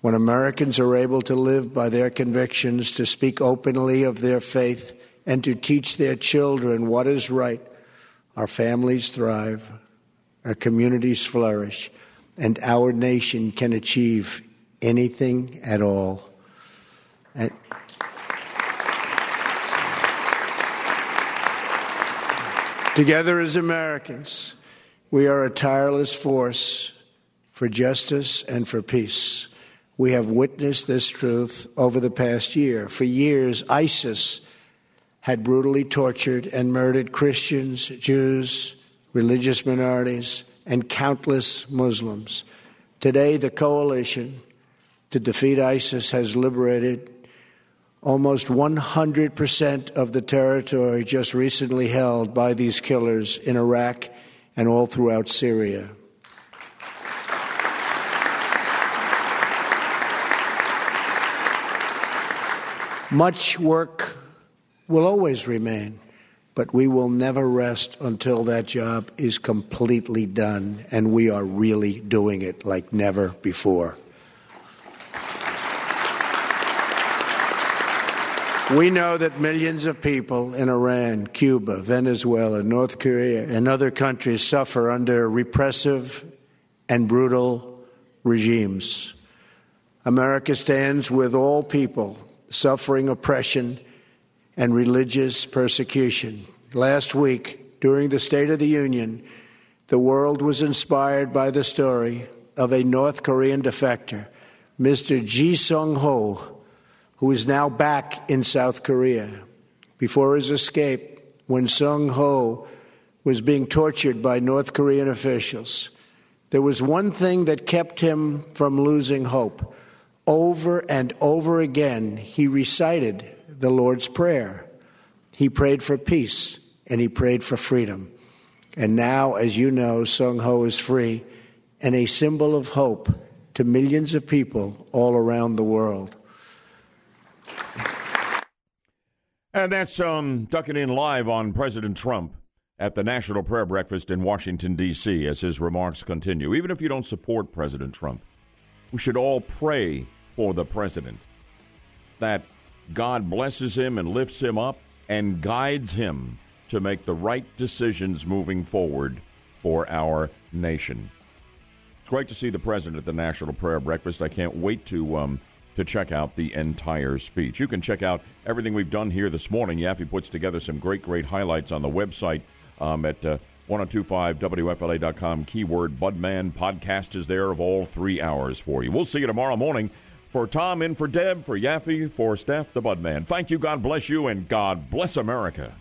When Americans are able to live by their convictions, to speak openly of their faith, and to teach their children what is right, our families thrive, our communities flourish, and our nation can achieve anything at all. And- Together as Americans, we are a tireless force for justice and for peace. We have witnessed this truth over the past year. For years, ISIS had brutally tortured and murdered Christians, Jews, religious minorities, and countless Muslims. Today, the coalition to defeat ISIS has liberated almost 100% of the territory just recently held by these killers in Iraq and all throughout Syria. Much work will always remain, but we will never rest until that job is completely done, and we are really doing it like never before. We know that millions of people in Iran, Cuba, Venezuela, North Korea, and other countries suffer under repressive and brutal regimes. America stands with all people suffering oppression and religious persecution. Last week, during the State of the Union, the world was inspired by the story of a North Korean defector, Mr. Ji Sung Ho who is now back in South Korea. Before his escape, when Sung Ho was being tortured by North Korean officials, there was one thing that kept him from losing hope. Over and over again, he recited the Lord's Prayer. He prayed for peace and he prayed for freedom. And now, as you know, Sung Ho is free and a symbol of hope to millions of people all around the world. And that's um, ducking in live on President Trump at the National Prayer Breakfast in Washington, D.C., as his remarks continue. Even if you don't support President Trump, we should all pray for the president that God blesses him and lifts him up and guides him to make the right decisions moving forward for our nation. It's great to see the president at the National Prayer Breakfast. I can't wait to um, to check out the entire speech. You can check out everything we've done here this morning. Yaffee puts together some great, great highlights on the website um, at uh, 1025WFLA.com. Keyword Budman podcast is there of all three hours for you. We'll see you tomorrow morning. For Tom, in for Deb, for Yaffee, for Steph, the Budman. Thank you, God bless you, and God bless America.